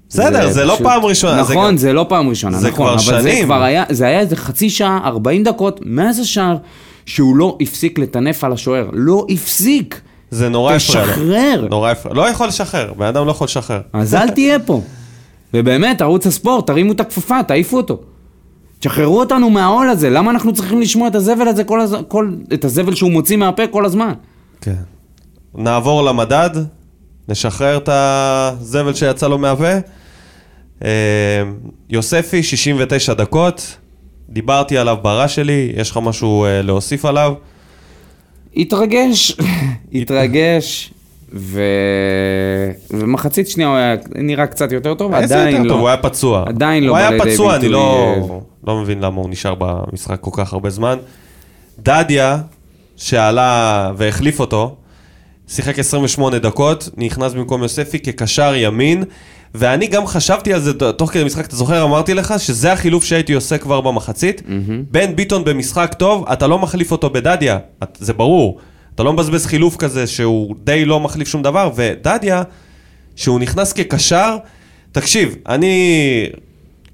בסדר, זה לא פעם ראשונה. נכון, זה לא פעם ראשונה, זה נכון. כבר אבל זה. כבר היה, זה היה איזה חצי שעה, 40 דקות, מאז השער, שהוא לא הפסיק לטנף על השוער. לא הפסיק. זה נורא הפריע לו. תשחרר. נורא הפריע. לא יכול לשחרר, בן אדם לא יכול לשחרר. אז אל תהיה פה. ובאמת, ערוץ הספורט, תרימו את הכפפה, תעיפו אותו. תשחררו אותנו מהעול הזה, למה אנחנו צריכים לשמוע את הזבל הזה, כל הז... כל... את הזבל שהוא מוציא מהפה כל הזמן? כן. נעבור למדד, נשחרר את הזבל שיצא לו מהפה, אה, יוספי, 69 דקות, דיברתי עליו ברע שלי, יש לך משהו אה, להוסיף עליו? התרגש, התרגש, ו... ומחצית שנייה הוא היה נראה קצת יותר טוב, עדיין יותר לא. טוב, הוא היה פצוע. עדיין לא הוא בא היה לידי פצוע, אני ביטוי, לא, אה, לא מבין למה הוא נשאר במשחק כל כך הרבה זמן. דדיה, שעלה והחליף אותו, שיחק 28 דקות, נכנס במקום יוספי כקשר ימין, ואני גם חשבתי על זה תוך כדי משחק, אתה זוכר, אמרתי לך שזה החילוף שהייתי עושה כבר במחצית. בן ביטון במשחק טוב, אתה לא מחליף אותו בדדיה, את- זה ברור. אתה לא מבזבז חילוף כזה שהוא די לא מחליף שום דבר, ודדיה, שהוא נכנס כקשר, תקשיב, אני...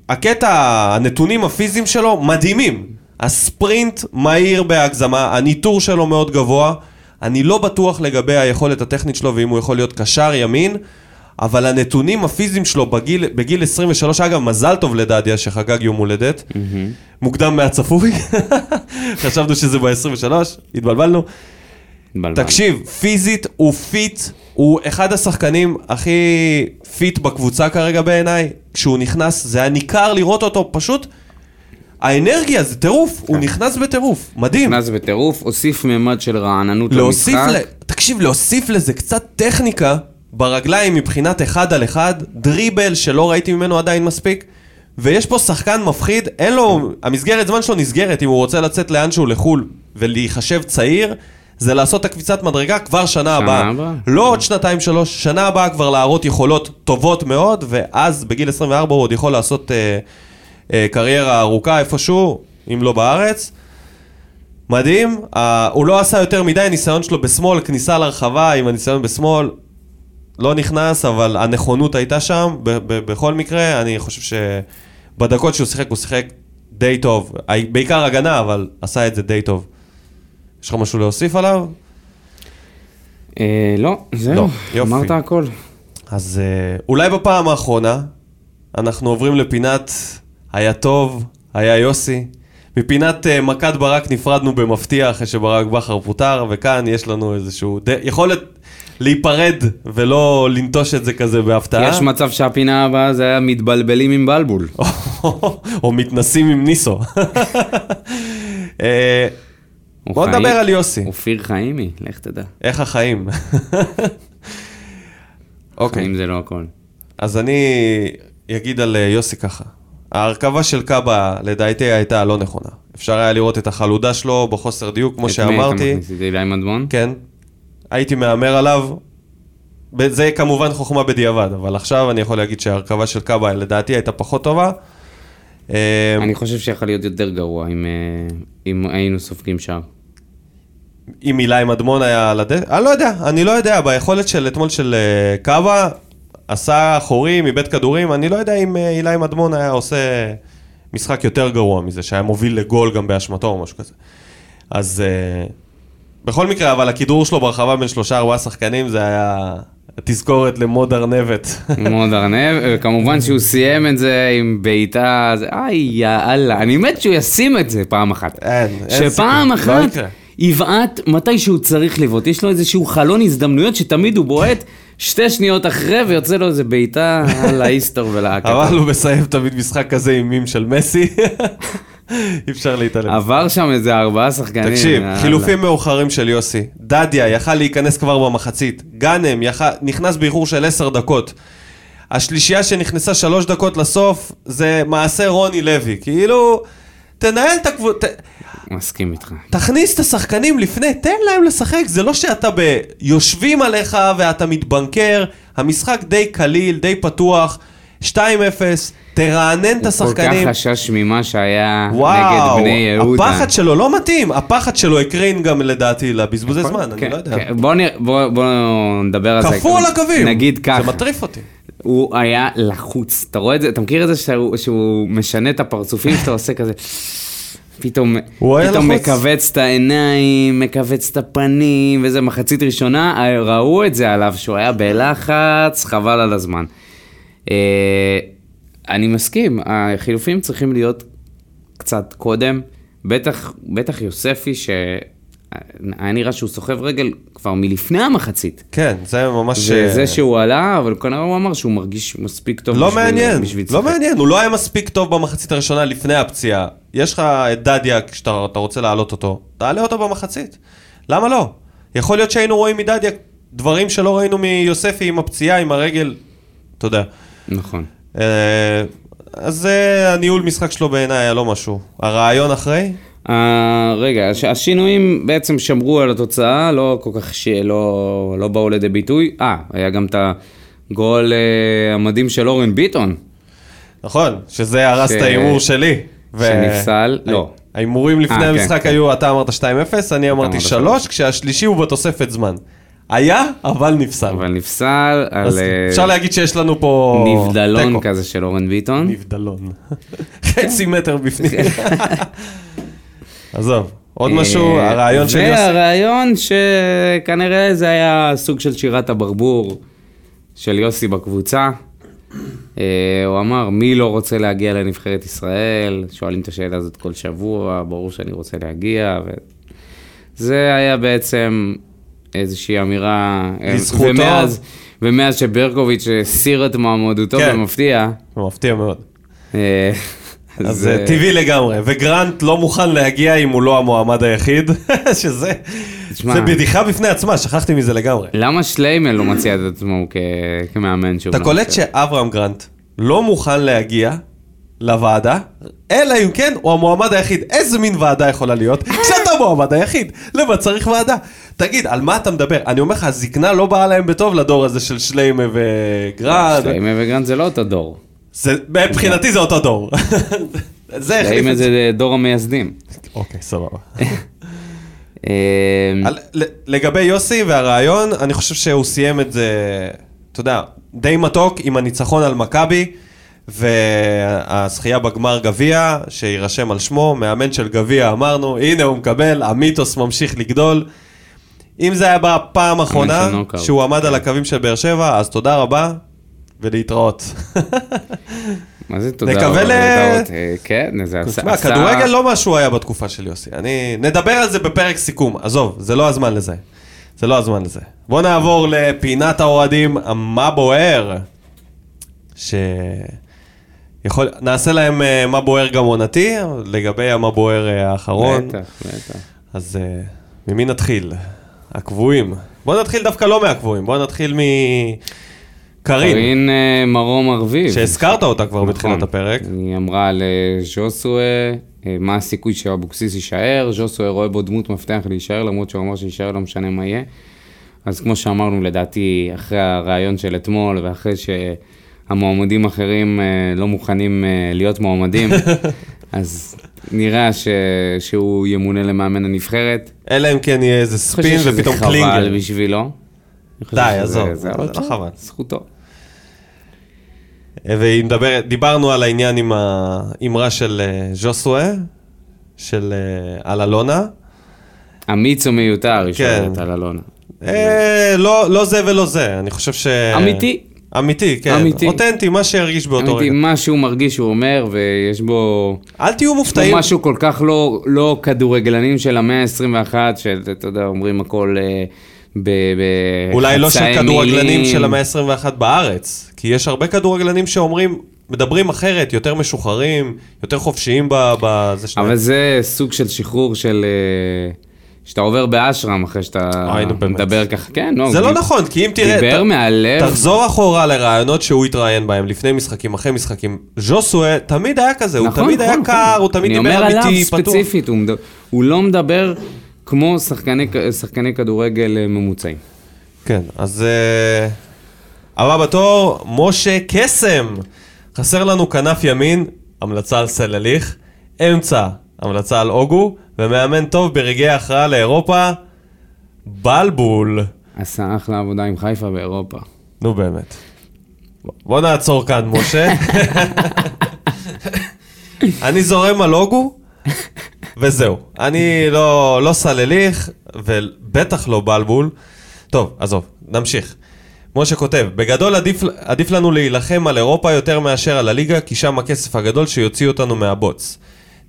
הקטע, הנתונים הפיזיים שלו מדהימים. הספרינט מהיר בהגזמה, הניטור שלו מאוד גבוה. אני לא בטוח לגבי היכולת הטכנית שלו ואם הוא יכול להיות קשר ימין, אבל הנתונים הפיזיים שלו בגיל, בגיל 23, אגב, מזל טוב לדדיה שחגג יום הולדת, מוקדם מהצפוי, חשבנו שזה ב-23, התבלבלנו. התבלבל. תקשיב, פיזית הוא fit, הוא אחד השחקנים הכי fit בקבוצה כרגע בעיניי. כשהוא נכנס, זה היה ניכר לראות אותו, פשוט... האנרגיה זה טירוף, הוא נכנס בטירוף, מדהים. נכנס בטירוף, הוסיף ממד של רעננות להוסיף, למשחק. ל... תקשיב, להוסיף לזה קצת טכניקה ברגליים מבחינת אחד על אחד, דריבל שלא ראיתי ממנו עדיין מספיק, ויש פה שחקן מפחיד, אין לו, המסגרת זמן שלו נסגרת, אם הוא רוצה לצאת לאנשהו לחו"ל ולהיחשב צעיר, זה לעשות את הקפיצת מדרגה כבר שנה הבאה. הבאה. לא עוד שנתיים שלוש, שנה הבאה כבר להראות יכולות טובות מאוד, ואז בגיל 24 הוא עוד יכול לעשות אה, אה, קריירה ארוכה איפשהו, אם לא בארץ. מדהים, uh, הוא לא עשה יותר מדי, הניסיון שלו בשמאל, כניסה לרחבה עם הניסיון בשמאל, לא נכנס, אבל הנכונות הייתה שם, ב- ב- בכל מקרה, אני חושב שבדקות שהוא שיחק, הוא שיחק די טוב, בעיקר הגנה, אבל עשה את זה די טוב. יש לך משהו להוסיף עליו? אה, לא, לא, זהו, יופי. אמרת הכל. אז uh, אולי בפעם האחרונה, אנחנו עוברים לפינת היה טוב, היה יוסי. מפינת uh, מכת ברק נפרדנו במפתיע אחרי שברק בכר פוטר, וכאן יש לנו איזשהו ד... יכולת להיפרד ולא לנטוש את זה כזה בהפתעה. יש מצב שהפינה הבאה זה היה מתבלבלים עם בלבול. או מתנסים עם ניסו. אה, בוא נדבר על יוסי. אופיר חיימי, לך תדע. איך החיים? אוקיי. חיים זה לא הכל. אז אני אגיד על אה, יוסי ככה. ההרכבה של קאבה לדעתי הייתה לא נכונה. אפשר היה לראות את החלודה שלו בחוסר דיוק, כמו את מי שאמרתי. מכניס? את אילי מדמון? כן. הייתי מהמר עליו. זה כמובן חוכמה בדיעבד, אבל עכשיו אני יכול להגיד שההרכבה של קאבה לדעתי הייתה פחות טובה. אה, אני חושב שיכול להיות יותר גרוע אם, אה, אם היינו סופגים שער. אם אילי מדמון היה על הדשא, אני לא יודע, אני לא יודע, ביכולת של אתמול של אה, קאבה, עשה חורים, איבד כדורים, אני לא יודע אם אה, אילי מדמון היה עושה משחק יותר גרוע מזה, שהיה מוביל לגול גם באשמתו או משהו כזה. אז בכל מקרה, אבל הכידור שלו ברחבה בין שלושה ארבעה שחקנים, זה היה תזכורת למוד ארנבת. מאוד ארנב, וכמובן שהוא סיים את זה עם בעיטה, איי יאללה, אני מת שהוא ישים את זה פעם אחת. אין, אין שפעם לא אחת. יבעט מתי שהוא צריך לבעוט, יש לו איזשהו חלון הזדמנויות שתמיד הוא בועט שתי שניות אחרי ויוצא לו איזה בעיטה על האיסטור ולהקה. אבל הוא מסיים תמיד משחק כזה עם מים של מסי, אי אפשר להתעלם. עבר שם איזה ארבעה שחקנים. תקשיב. חילופים מאוחרים של יוסי. דדיה יכל להיכנס כבר במחצית. גאנם יכל, נכנס באיחור של עשר דקות. השלישייה שנכנסה שלוש דקות לסוף, זה מעשה רוני לוי. כאילו, תנהל את הקבוצה, מסכים איתך. תכניס את השחקנים לפני, תן להם לשחק. זה לא שאתה ב... יושבים עליך ואתה מתבנקר. המשחק די קליל, די פתוח. 2-0, תרענן את הוא כל השחקנים. כך חשש ממה שהיה נגד וואו, בני יהודה. הפחד שלו לא מתאים, הפחד שלו הקרין גם לדעתי לבזבוזי זמן, אני כן, לא יודע. כן. בוא נ- בוא- בוא נדבר על זה. קפוא על הקווים. נגיד ככה. זה מטריף אותי. הוא היה לחוץ, אתה רואה את זה? אתה מכיר את זה שהוא, שהוא משנה את הפרצופים שאתה עושה כזה? פתאום, פתאום. מכווץ את העיניים, מכווץ את הפנים, וזה מחצית ראשונה, ראו את זה עליו, שהוא היה בלחץ, חבל על הזמן. אה, אני מסכים, החילופים צריכים להיות קצת קודם, בטח, בטח יוספי, היה נראה שהוא סוחב רגל כבר מלפני המחצית. כן, זה ממש... וזה אה, שהוא עלה, אבל כנראה הוא אמר שהוא מרגיש מספיק טוב לא בשביל- מעניין, בשביל לא לשחק. מעניין, הוא לא היה מספיק טוב במחצית הראשונה לפני הפציעה. יש לך את דדיה, כשאתה אתה רוצה להעלות אותו, תעלה אותו במחצית. למה לא? יכול להיות שהיינו רואים מדדיה דברים שלא ראינו מיוספי עם הפציעה, עם הרגל, אתה יודע. נכון. אה, אז זה הניהול משחק שלו בעיניי היה לא משהו. הרעיון אחרי? אה, רגע, הש- השינויים בעצם שמרו על התוצאה, לא כל כך, ש... לא, לא באו לידי ביטוי. אה, היה גם את הגול אה, המדהים של אורן ביטון. נכון, שזה הרס ש- את ההימור שלי. ו- שנפסל, לא. ההימורים לפני אה, כן, המשחק כן. היו, אתה אמרת 2-0, אני אמרתי אמרת 3, כשהשלישי הוא בתוספת זמן. היה, אבל נפסל. אבל נפסל על אז אה, אפשר להגיד שיש לנו פה... נבדלון. כזה של אורן ביטון. נבדלון. חצי מטר בפנים. עזוב, עוד משהו, אה, הרעיון של יוסי. והרעיון שכנראה זה היה סוג של שירת הברבור של יוסי בקבוצה. אה, הוא אמר, מי לא רוצה להגיע לנבחרת ישראל? שואלים את השאלה הזאת כל שבוע, ברור שאני רוצה להגיע. ו... זה היה בעצם איזושהי אמירה... אה, לזכותו. ומאז, ומאז שברקוביץ' הסיר את מועמדותו כן. במפתיע, זה מפתיע מאוד. אה, אז זה- זה טבעי לגמרי, וגרנט לא מוכן להגיע אם הוא לא המועמד היחיד, שזה תשמע. זה בדיחה בפני עצמה, שכחתי מזה לגמרי. למה שליימן לא מציע את עצמו כ... כמאמן שוב? אתה קולט? שאברהם גרנט לא מוכן להגיע לוועדה, אלא אם כן הוא המועמד היחיד. איזה מין ועדה יכולה להיות? כשאתה המועמד היחיד. למה צריך ועדה? תגיד, על מה אתה מדבר? אני אומר לך, הזקנה לא באה להם בטוב לדור הזה של שליימה וגרנט. שליימן וגרנט זה לא אותו דור. זה- מבחינתי זה אותו דור. זה החליף את זה. זה דור המייסדים. אוקיי, סבבה. אה, לגבי יוסי והרעיון, אני חושב שהוא סיים את זה, אתה יודע, די מתוק עם הניצחון על מכבי, והזכייה בגמר גביע, שיירשם על שמו, מאמן של גביע אמרנו, הנה הוא מקבל, המיתוס ממשיך לגדול. אם זה היה בפעם האחרונה. שהוא עמד על הקווים של באר שבע, אז תודה רבה ולהתראות. מה זה תודה נקווה רבה, ל- להתראות. אה, כן, זה עשה... תשמע, כדורגל לא מה שהוא היה בתקופה של יוסי. אני... נדבר על זה בפרק סיכום. עזוב, זה לא הזמן לזה. זה לא הזמן לזה. בוא נעבור לפינת האוהדים, מה בוער? ש... יכול... נעשה להם אה, מה בוער גם עונתי, לגבי המה בוער אה, האחרון. בטח, בטח. אז ממי נתחיל? הקבועים. בוא נתחיל דווקא לא מהקבועים, בוא נתחיל מקרין, קרין אה, מרום ארביב. שהזכרת אותה כבר בתחילת נכון. הפרק. היא אמרה לז'וסואה, אה, מה הסיכוי שאבוקסיס יישאר, ז'וסואה רואה בו דמות מפתח להישאר, למרות שהוא אמר שיישאר, לא משנה מה יהיה. אז כמו שאמרנו, לדעתי, אחרי הריאיון של אתמול, ואחרי שהמועמדים האחרים אה, לא מוכנים להיות מועמדים, אז נראה ש... שהוא ימונה למאמן הנבחרת. אלא אם כן יהיה איזה אני ספין חושב שזה ופתאום חבל קלינגר. בשבילו. אני חושב די, שזה- עזוב, זה זה אבל לא טוב, חבל. זכותו. והיא מדברת, דיברנו על העניין עם האמרה של אה, ז'וסווה, של אה, על אלונה. אמיץ או מיותר, היא כן. שואלת על אלונה. אה, לא לא זה ולא זה, אני חושב ש... אמיתי. אמיתי, כן. אמיתי. אותנטי, מה שירגיש באותו אמיתי, רגע. מה שהוא מרגיש הוא אומר, ויש בו... אל תהיו יש מופתעים. בו משהו כל כך לא, לא כדורגלנים של המאה ה-21, שאתה יודע, אומרים הכל אה, ב... ב- אולי לא של כדורגלנים מילים. של המאה ה-21 בארץ, כי יש הרבה כדורגלנים שאומרים, מדברים אחרת, יותר משוחררים, יותר חופשיים ב- בזה שלהם. אבל זה סוג של שחרור של... אה, שאתה עובר באשרם אחרי שאתה אוי, נו, באמת. מדבר ככה, כן, לא. זה לא דיב- נכון, כי אם תראה... דיבר ת- מהלב. תחזור אחורה לרעיונות שהוא התראיין בהם, לפני משחקים, אחרי משחקים. ז'וסווה תמיד היה כזה, הוא נכון, תמיד היה נכון, קר, נכון. הוא תמיד דיבר אני אומר עליו אמיתי, פתוח. ספציפית, הוא, מדבר, הוא לא מדבר כמו שחקני, שחקני כדורגל אה, ממוצעים. כן, אז... אה, הבא בתור, משה קסם. חסר לנו כנף ימין, המלצה על סלליך, אמצע, המלצה על אוגו, ומאמן טוב ברגעי הכרעה לאירופה, בלבול. עשה אחלה עבודה עם חיפה באירופה. נו באמת. בוא נעצור כאן, משה. אני זורם על אוגו, וזהו. אני לא, לא סלליך, ובטח לא בלבול. טוב, עזוב, נמשיך. משה כותב, בגדול עדיף, עדיף לנו להילחם על אירופה יותר מאשר על הליגה, כי שם הכסף הגדול שיוציא אותנו מהבוץ.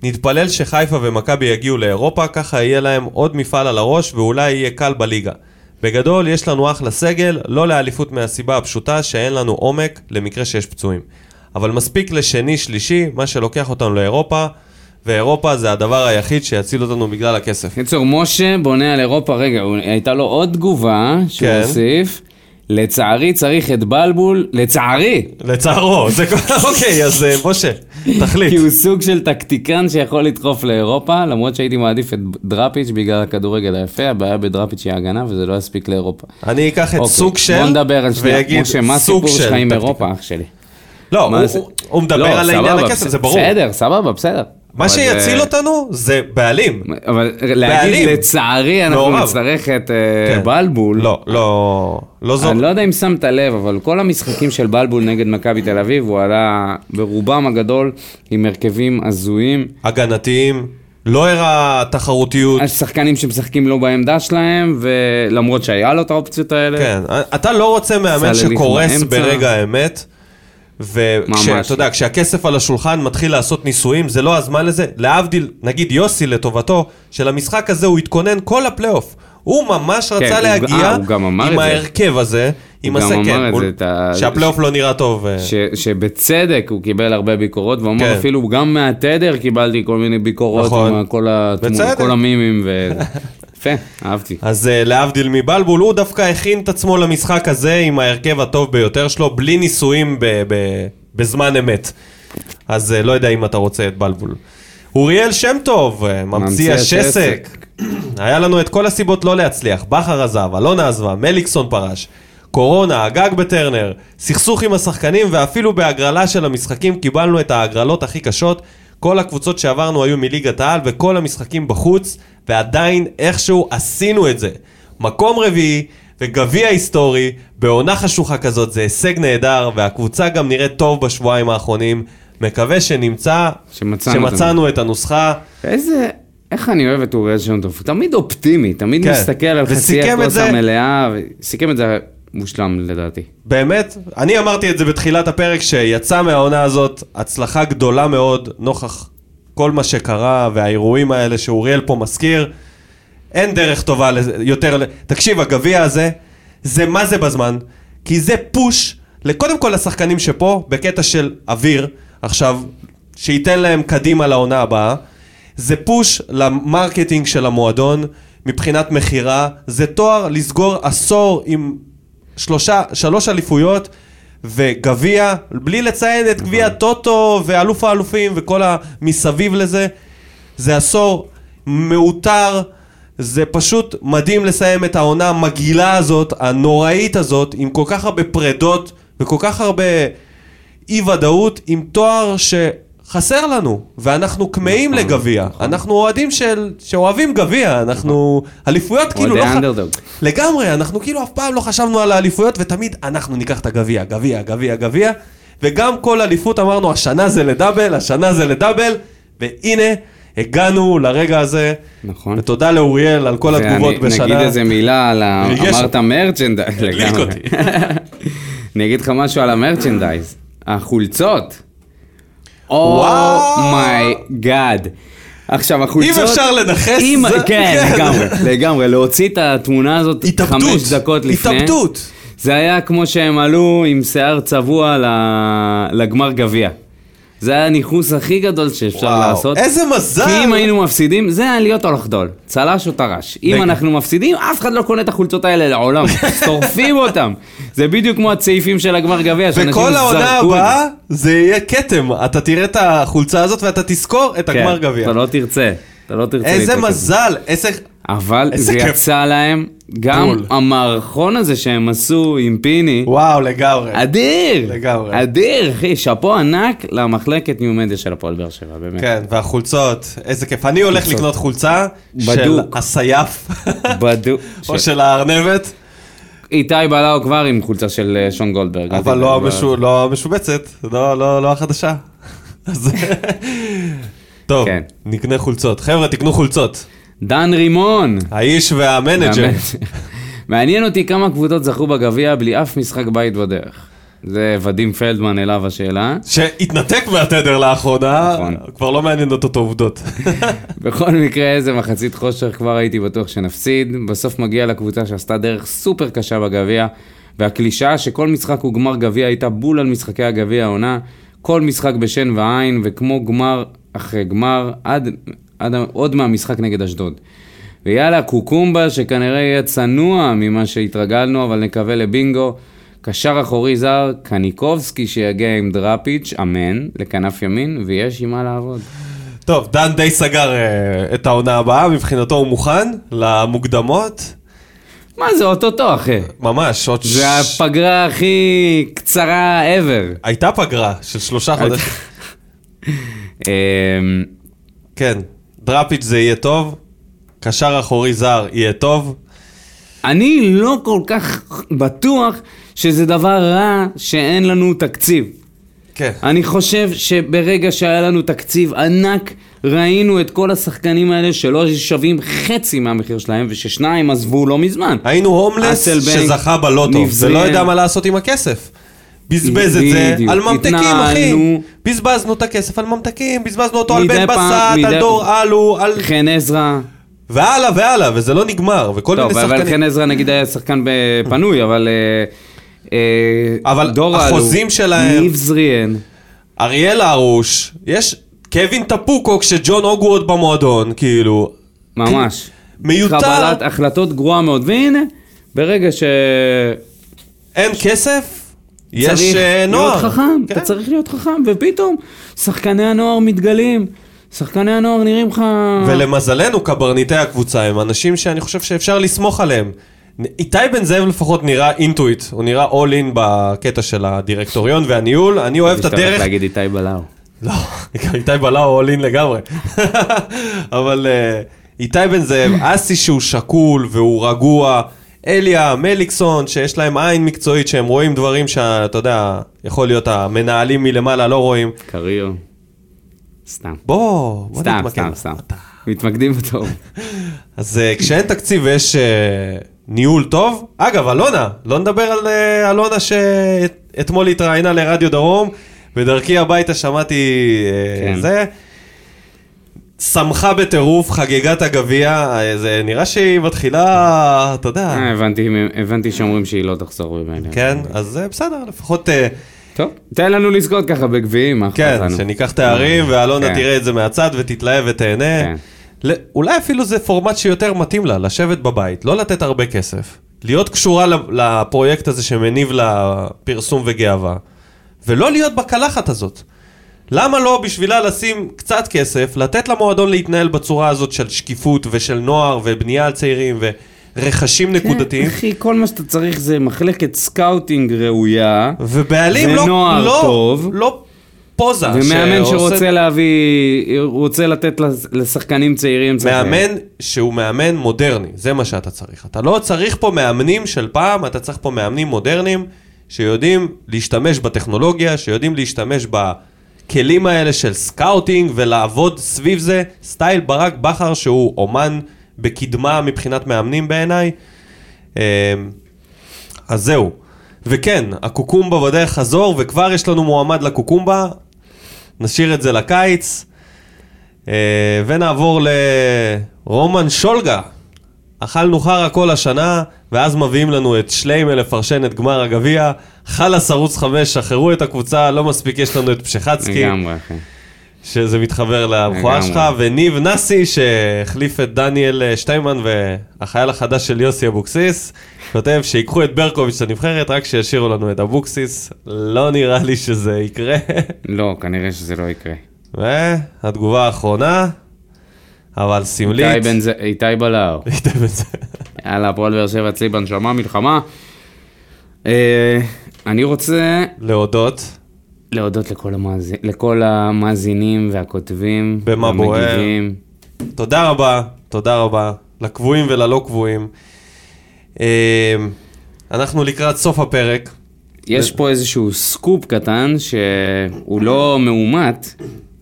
נתפלל שחיפה ומכבי יגיעו לאירופה, ככה יהיה להם עוד מפעל על הראש ואולי יהיה קל בליגה. בגדול, יש לנו אחלה סגל, לא לאליפות מהסיבה הפשוטה שאין לנו עומק למקרה שיש פצועים. אבל מספיק לשני, שלישי, מה שלוקח אותנו לאירופה, ואירופה זה הדבר היחיד שיציל אותנו בגלל הכסף. קיצור, משה בונה על אירופה, רגע, הוא- הייתה לו עוד תגובה שהוא כן. הוסיף. לצערי צריך את בלבול, לצערי, לצערו, זה כל... אוקיי, אז אה, משה, תחליט. כי הוא סוג של טקטיקן שיכול לדחוף לאירופה, למרות שהייתי מעדיף את דראפיץ' בגלל הכדורגל היפה, הבעיה בדראפיץ' היא ההגנה וזה לא יספיק לאירופה. אני אקח את אוקיי, סוג של, בוא נדבר על שנייה, משה, מה הסיפור של שלך עם. אירופה, אח שלי? לא, הוא- זה? הוא- מדבר לא, על העניין הכסף, זה ברור. בסדר, סבבה, בסדר. מה שיציל זה- אותנו זה בעלים. אבל להגיד. לצערי אנחנו. נצטרך את אה, כן. בלבול. לא, לא, לא זו. אני לא יודע אם שמת לב, אבל כל המשחקים של בלבול נגד מכבי תל אביב, הוא עלה ברובם הגדול עם הרכבים הזויים. הגנתיים, לא הראה תחרותיות. יש שחקנים שמשחקים לא בעמדה שלהם, ולמרות שהיה לו את האופציות האלה. כן, אתה לא רוצה מאמן שקורס באמצע. ברגע האמת. ממש. ואתה יודע, כשהכסף על השולחן מתחיל לעשות ניסויים, זה לא הזמן לזה. להבדיל, נגיד יוסי לטובתו, של המשחק הזה הוא התכונן כל הפלייאוף. הוא ממש כן, רצה הוא- להגיע אה, הוא גם עם זה. ההרכב הזה, עם גם הסכם. אמר את הוא- זה, את ה- שהפלייאוף לא נראה טוב. אה, ש, שבצדק הוא קיבל הרבה ביקורות, והוא אמר כן. אפילו גם מהתדר קיבלתי כל מיני ביקורות, נכון. עם כל, התמו, בצדק. כל המימים, ו... יפה, אהבתי. אז uh, להבדיל מבלבול, הוא דווקא הכין את עצמו למשחק הזה עם ההרכב הטוב ביותר שלו, בלי ניסויים ב- ב- בזמן אמת. אז uh, לא יודע אם אתה רוצה את בלבול. אוריאל שם טוב, uh, ממציא ממציא השסק. היה לנו את כל הסיבות לא להצליח. בכר עזב, אלונה עזבה, מליקסון פרש. קורונה, הגג בטרנר, סכסוך עם השחקנים ואפילו בהגרלה של המשחקים קיבלנו את ההגרלות הכי קשות. כל הקבוצות שעברנו היו מליגת העל וכל המשחקים בחוץ, ועדיין איכשהו עשינו את זה. מקום רביעי וגביע היסטורי, בעונה חשוכה כזאת זה הישג נהדר, והקבוצה גם נראית טוב בשבועיים האחרונים. מקווה שנמצא, שמצאנו את שמצאנו את הנוסחה. איזה... איך אני אוהב את אוריאל שם טוב, הוא תמיד אופטימי, תמיד כן. מסתכל על חצי את הכוס המלאה, וסיכם את זה מושלם לדעתי. באמת, אני אמרתי את זה בתחילת הפרק, שיצא מהעונה הזאת הצלחה גדולה מאוד, נוכח כל מה שקרה והאירועים האלה שאוריאל פה מזכיר. אין דרך טובה לזה- יותר... תקשיב, הגביע הזה, זה מה זה בזמן, כי זה push, לקודם כל לשחקנים שפה, בקטע של אוויר, עכשיו, שייתן להם קדימה לעונה הבאה. זה push ל marketing של המועדון, מבחינת מכירה, זה תואר לסגור עשור עם שלושה, שלוש אליפויות וגביע, בלי לציין את גביע טוטו ואלוף האלופים וכל המסביב לזה. זה עשור מעוטר, זה פשוט מדהים לסיים את העונה המגעילה הזאת, הנוראית הזאת, עם כל כך הרבה פרדות וכל כך הרבה אי ודאות, עם תואר שחסר לנו, ואנחנו כמהים נכון, לגביע. נכון. אנחנו אוהדים של... שאוהבים גביע, אנחנו... אליפויות כאילו אוהדי לא... ח- אנדרדוג. לגמרי, אנחנו כאילו אף פעם לא חשבנו על האליפויות, ותמיד אנחנו ניקח את הגביע, גביע, גביע, גביע, וגם כל אליפות אמרנו, השנה זה לדאבל, השנה זה לדאבל, והנה, הגענו לרגע הזה, נכון. ותודה לאוריאל על כל התגובות ואני- בשנה. נגיד איזה מילה על ה... אמרת. merchandise. אני אגיד לך משהו על ה merchandise. החולצות. וואו. Oh my God. עכשיו החולצות... אם אפשר לנכס, אם- זה- כן, לגמרי, לגמרי. להוציא את התמונה הזאת התאבדות, חמש דקות לפני. התאבדות. זה היה כמו שהם עלו עם שיער צבוע לגמר גביע. זה היה הניכוס הכי גדול שאפשר וואו, לעשות. איזה מזל. כי אם היינו מפסידים, זה היה להיות או לחדול. צל"ש או טר"ש. אם. אנחנו מפסידים, אף אחד לא קונה את החולצות האלה לעולם. שורפים אותם. זה בדיוק כמו הצעיפים של הגמר גביע, שאנשים וכל העונה זרקו את זה. הבאה זה יהיה כתם, אתה תראה את החולצה הזאת ואתה תזכור את הגמר כן, גביע. אתה לא תרצה. אתה לא תרצה. איזה. מזל, איזה... אבל זה כיף. יצא להם, גם בול. המערכון הזה שהם עשו עם פיני, וואו, לגמרי. אדיר! לגמרי. אדיר, אחי, שאפו ענק למחלקת ניו-מדיה של הפועל באר שבע, באמת. כן, והחולצות, איזה כיף. אני הולך חולצות. לקנות חולצה של בדוק. הסייף, בדוק. או של הארנבת, איתי בלאו כבר עם חולצה של אה, שון גולדברג. אבל לא המשו- לא המשובצת, לא- לא לא החדשה. אז- טוב, כן. נקנה חולצות. חבר'ה, תקנו חולצות. דן רימון. האיש והמנג'ר. מעניין אותי כמה קבוצות זכו בגביע בלי אף משחק בית בדרך. זה ודים פלדמן אליו השאלה. שהתנתק מהתדר לאחרונה, נכון. כבר לא מעניין אותו את העובדות. בכל מקרה, איזה מחצית חושך כבר הייתי בטוח שנפסיד. בסוף מגיע לקבוצה שעשתה דרך סופר קשה בגביע, והקלישאה שכל משחק הוא גמר גביע הייתה בול על משחקי הגביע העונה. כל משחק בשן ועין, וכמו גמר אחרי גמר, עד, עד, עוד מהמשחק נגד אשדוד. ויאללה, קוקומבה, שכנראה יהיה צנוע ממה שהתרגלנו, אבל נקווה לבינגו. קשר אחורי זר, קניקובסקי שיגיע עם דראפיץ', אמן, לכנף ימין, ויש עם מה לעבוד. טוב, דן די סגר אה, את העונה הבאה, מבחינתו הוא מוכן למוקדמות. מה זה, אוטוטו, אחי? ממש, עוד זה הפגרה הכי קצרה ever. הייתה פגרה של שלושה חודשים. אמ, כן, דראפיץ' זה יהיה טוב, קשר אחורי זר יהיה טוב. אני לא כל כך בטוח שזה דבר רע שאין לנו תקציב. כן. אני חושב שברגע שהיה לנו תקציב ענק, ראינו את כל השחקנים האלה שלא שווים חצי מהמחיר שלהם, וששניים עזבו לא מזמן. היינו הומלס שזכה בלוטו, ולא. יודע מה לעשות עם הכסף. בזבז את זה. על ממתקים, אחי. בזבזנו את הכסף על ממתקים, בזבזנו אותו על בן בסט, על דור אלו, על... חן עזרא, והלאה והלאה, וזה לא נגמר, וכל מיני טוב, אבל שחקנים. חן עזרא נגיד היה שחקן בפנוי, אבל... אה, אה, אבל החוזים שלהם- ניב זריאן, אריאל הרוש, יש קווין טפוקו כשג'ון אוגו עוד במועדון, כאילו. ממש. מיותר, קבלת החלטות גרועה מאוד, והנה, ברגע ש... אין כסף, יש צריך אה, נוער. להיות חכם, כן. אתה צריך להיות חכם, ופתאום שחקני הנוער מתגלים, שחקני הנוער נראים לך... ולמזלנו, קברניטי הקבוצה הם אנשים שאני חושב שאפשר לסמוך עליהם. איתי בן זאב לפחות נראה אינטואיט, הוא נראה אול אין בקטע של הדירקטוריון והניהול, אני אוהב את הדרך. להגיד איתי בלאו. לא, איתי בלאו אול אין לגמרי. אבל אה, איתי בן זאב, אסי שהוא שקול והוא רגוע, אליה, מליקסון, שיש להם עין מקצועית, שהם רואים דברים שאתה יודע, יכול להיות המנהלים מלמעלה לא רואים. קריו. סתם. בוא, בוא סתם, נתמקד. סתם, סתם. מתמקדים בטוב. אז אה, כשאין תקציב ויש אה, ניהול טוב, אגב, אלונה, לא נדבר על אה, אלונה שאתמול התראיינה לרדיו דרום, בדרכי הביתה שמעתי כן. זה. שמחה בטירוף, חגגה את הגביע, אה, זה נראה שהיא מתחילה, אתה יודע, אה, הבנתי, הבנתי שאומרים שהיא לא תחזור ממני. כן, אז אה, בסדר, לפחות, טוב, תן לנו לזכות ככה בגביעים, מה אכפת כן, לנו? שניקח תארים, ואלונה כן. תראה את זה מהצד ותתלהב ותהנה. כן. אולי אפילו זה פורמט שיותר מתאים לה, לשבת בבית, לא לתת הרבה כסף. להיות קשורה לפרויקט הזה שמניב לה פרסום וגאווה, ולא להיות בקלחת הזאת. למה לא בשבילה לשים קצת כסף, לתת למועדון להתנהל בצורה הזאת של שקיפות ושל נוער ובנייה על צעירים ורכשים נקודתיים, כן, אחי, כל מה שאתה צריך זה מחלקת סקאוטינג ראויה, ובעלים לא, ונוער לא, טוב. לא פוזה. ומאמן שעושה- שרוצה להביא, רוצה לתת לשחקנים צעירים. מאמן שהוא מאמן מודרני, זה מה שאתה צריך. אתה לא צריך פה מאמנים של פעם, אתה צריך פה מאמנים מודרניים שיודעים להשתמש בטכנולוגיה, שיודעים להשתמש בכלים האלה של scouting ולעבוד סביב זה. סטייל ברק בכר שהוא אומן בקדמה מבחינת מאמנים בעיניי. אמ, אז זהו. וכן, הקוקומבה בדרך חזור, וכבר יש לנו מועמד לקוקומבה. נשאיר את זה לקיץ. אה, ונעבור לרומן שולגה. אכלנו חרא כל השנה, ואז מביאים לנו את שליימה לפרשן את גמר הגביע. חלאס ערוץ 5, שחררו את הקבוצה, לא מספיק יש לנו את פשחצקי, לגמרי, אחי. שזה מתחבר לבכורה. שלך, וניב נאסי, שהחליף את דניאל אה, שטיימן, והחייל החדש של יוסי אבוקסיס, כותב שיקחו את ברקוביץ' לנבחרת, רק שישאירו לנו את אבוקסיס. לא נראה לי שזה יקרה. לא, כנראה שזה לא יקרה. והתגובה האחרונה, אבל סמלית. איתי ז- איתי בן זאב. יאללה, הפועל באר שבע אצלי בנשמה, מלחמה. אה, אני רוצה להודות. להודות לכל, המאזין, לכל המאזינים והכותבים. במה בוער. תודה רבה, תודה רבה, לקבועים וללא קבועים. אה, אנחנו לקראת סוף הפרק. יש פה איזשהו סקופ קטן שהוא לא מאומת,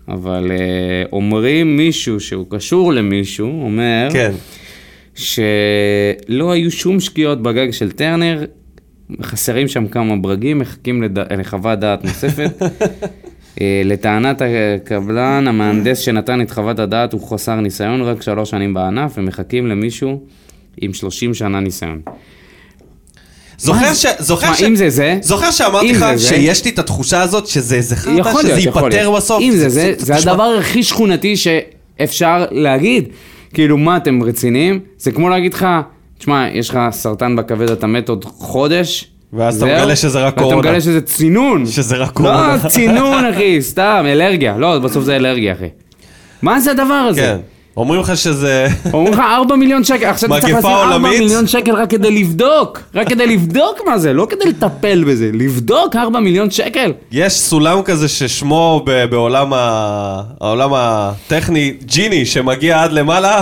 אבל אה, אומרים מישהו שהוא קשור למישהו, אומר כן. שלא היו שום שגיאות בגג של טרנר חסרים שם כמה ברגים, מחכים לד... לחוות דעת נוספת. אה, לטענת הקבלן, המהנדס שנתן את חוות הדעת הוא חסר ניסיון, רק שלוש שנים בענף, ומחכים למישהו עם 30 שנה ניסיון. זוכר ש... זוכר ש... אם זה זה, זוכר שאמרתי לך שיש לי את התחושה הזאת שזה איזה חרטא, יכול שזה ייפתר. בסוף? אם זה זה, זה הדבר הכי שכונתי שאפשר להגיד. כאילו, מה, אתם רציניים? זה כמו להגיד לך, תשמע, יש לך סרטן בכבד, אתה מת עוד חודש. ואז אתה מגלה שזה רק ואתה קורונה. מגלה שזה צינון. שזה רק קורונה. לא, צינון, אחי, סתם, אלרגיה. לא, בסוף זה אלרגיה, אחי. מה זה הדבר הזה? כן. אומרים לך שזה... אומרים לך 4 מיליון שקל, עכשיו אתה צריך לשים 4 עולמית? מיליון שקל רק כדי לבדוק, רק כדי לבדוק מה זה, לא כדי לטפל בזה, לבדוק 4 מיליון שקל. יש סולם כזה ששמו ב- בעולם ה- העולם הטכני ג'יני שמגיע עד למעלה.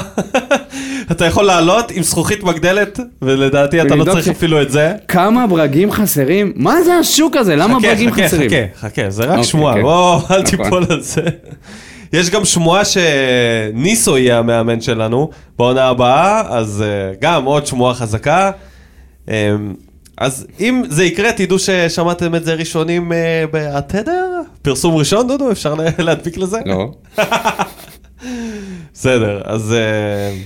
אתה יכול לעלות עם זכוכית מגדלת, ולדעתי אתה לא צריך ש- אפילו את זה. כמה ברגים חסרים? מה זה השוק הזה? למה חכה, ברגים חכה, חסרים? חכה, חכה, זה רק אוקיי, שמועה, כן. בוא, אל נכון. תיפול על זה. יש גם שמועה שניסו יהיה המאמן שלנו בעונה הבאה, אז אה, גם עוד שמועה חזקה. אמ, אז אם זה יקרה, תדעו ששמעתם את זה ראשונים אה, בתדר? פרסום ראשון, דודו? אפשר לה- להדביק לזה? לא. בסדר, אז... אה,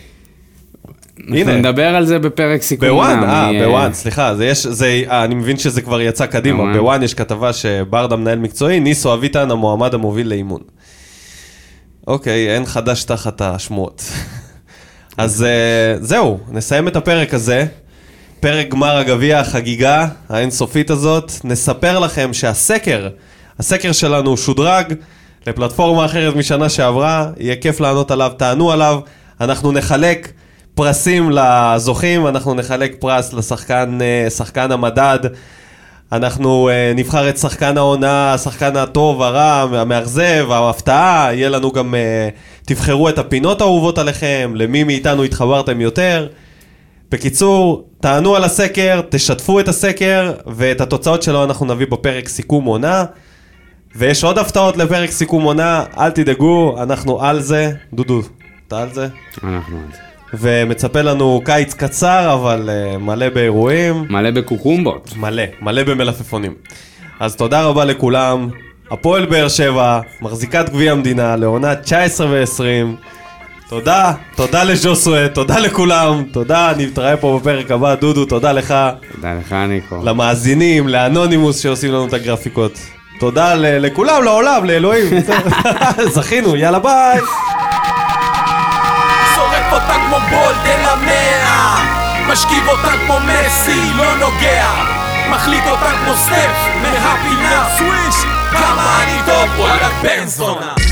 אנחנו הנה. נדבר על זה בפרק סיכום. בוואן, אה, אני, בוואן, סליחה, זה יש, זה, אה, אני מבין שזה כבר יצא קדימה. בוואן יש כתבה שברדה מנהל מקצועי, ניסו אביטן המועמד המוביל לאימון. אוקיי, אין חדש תחת השמועות. אז אה, זהו, נסיים את הפרק הזה. פרק גמר הגביע, החגיגה האינסופית הזאת. נספר לכם שהסקר, הסקר שלנו שודרג לפלטפורמה אחרת משנה שעברה, יהיה כיף לענות עליו, תענו עליו. אנחנו נחלק פרסים לזוכים, אנחנו נחלק פרס לשחקן אה, המדד. אנחנו uh, נבחר את שחקן העונה, השחקן הטוב, הרע, המאכזב, ההפתעה, יהיה לנו גם, uh, תבחרו את הפינות האהובות עליכם, למי מאיתנו התחברתם יותר. בקיצור, תענו על הסקר, תשתפו את הסקר, ואת התוצאות שלו אנחנו נביא בפרק סיכום עונה. ויש עוד הפתעות לפרק סיכום עונה, אל תדאגו, אנחנו על זה. דודו, אתה על זה? אנחנו על זה. ומצפה לנו קיץ קצר, אבל uh, מלא באירועים. מלא בקוקומבות. מלא, מלא במלפפונים. אז תודה רבה לכולם. הפועל באר שבע, מחזיקת גביע המדינה לעונה 19 ו-20. תודה, תודה לז'וסווה, תודה לכולם, תודה, נתראה פה בפרק הבא. דודו, תודה לך, תודה לך, ניקו. למאזינים, לאנונימוס שעושים לנו את הגרפיקות. תודה לכולם, לעולם, לאלוהים. זכינו, יאללה ביי. שורף אותה כמו בולדן המאה. משכיב אותה כמו מסי, לא נוגע. מחליט אותה כמו סטף מהפינה. סוויש כמה אני טוב, וואלה בן זונה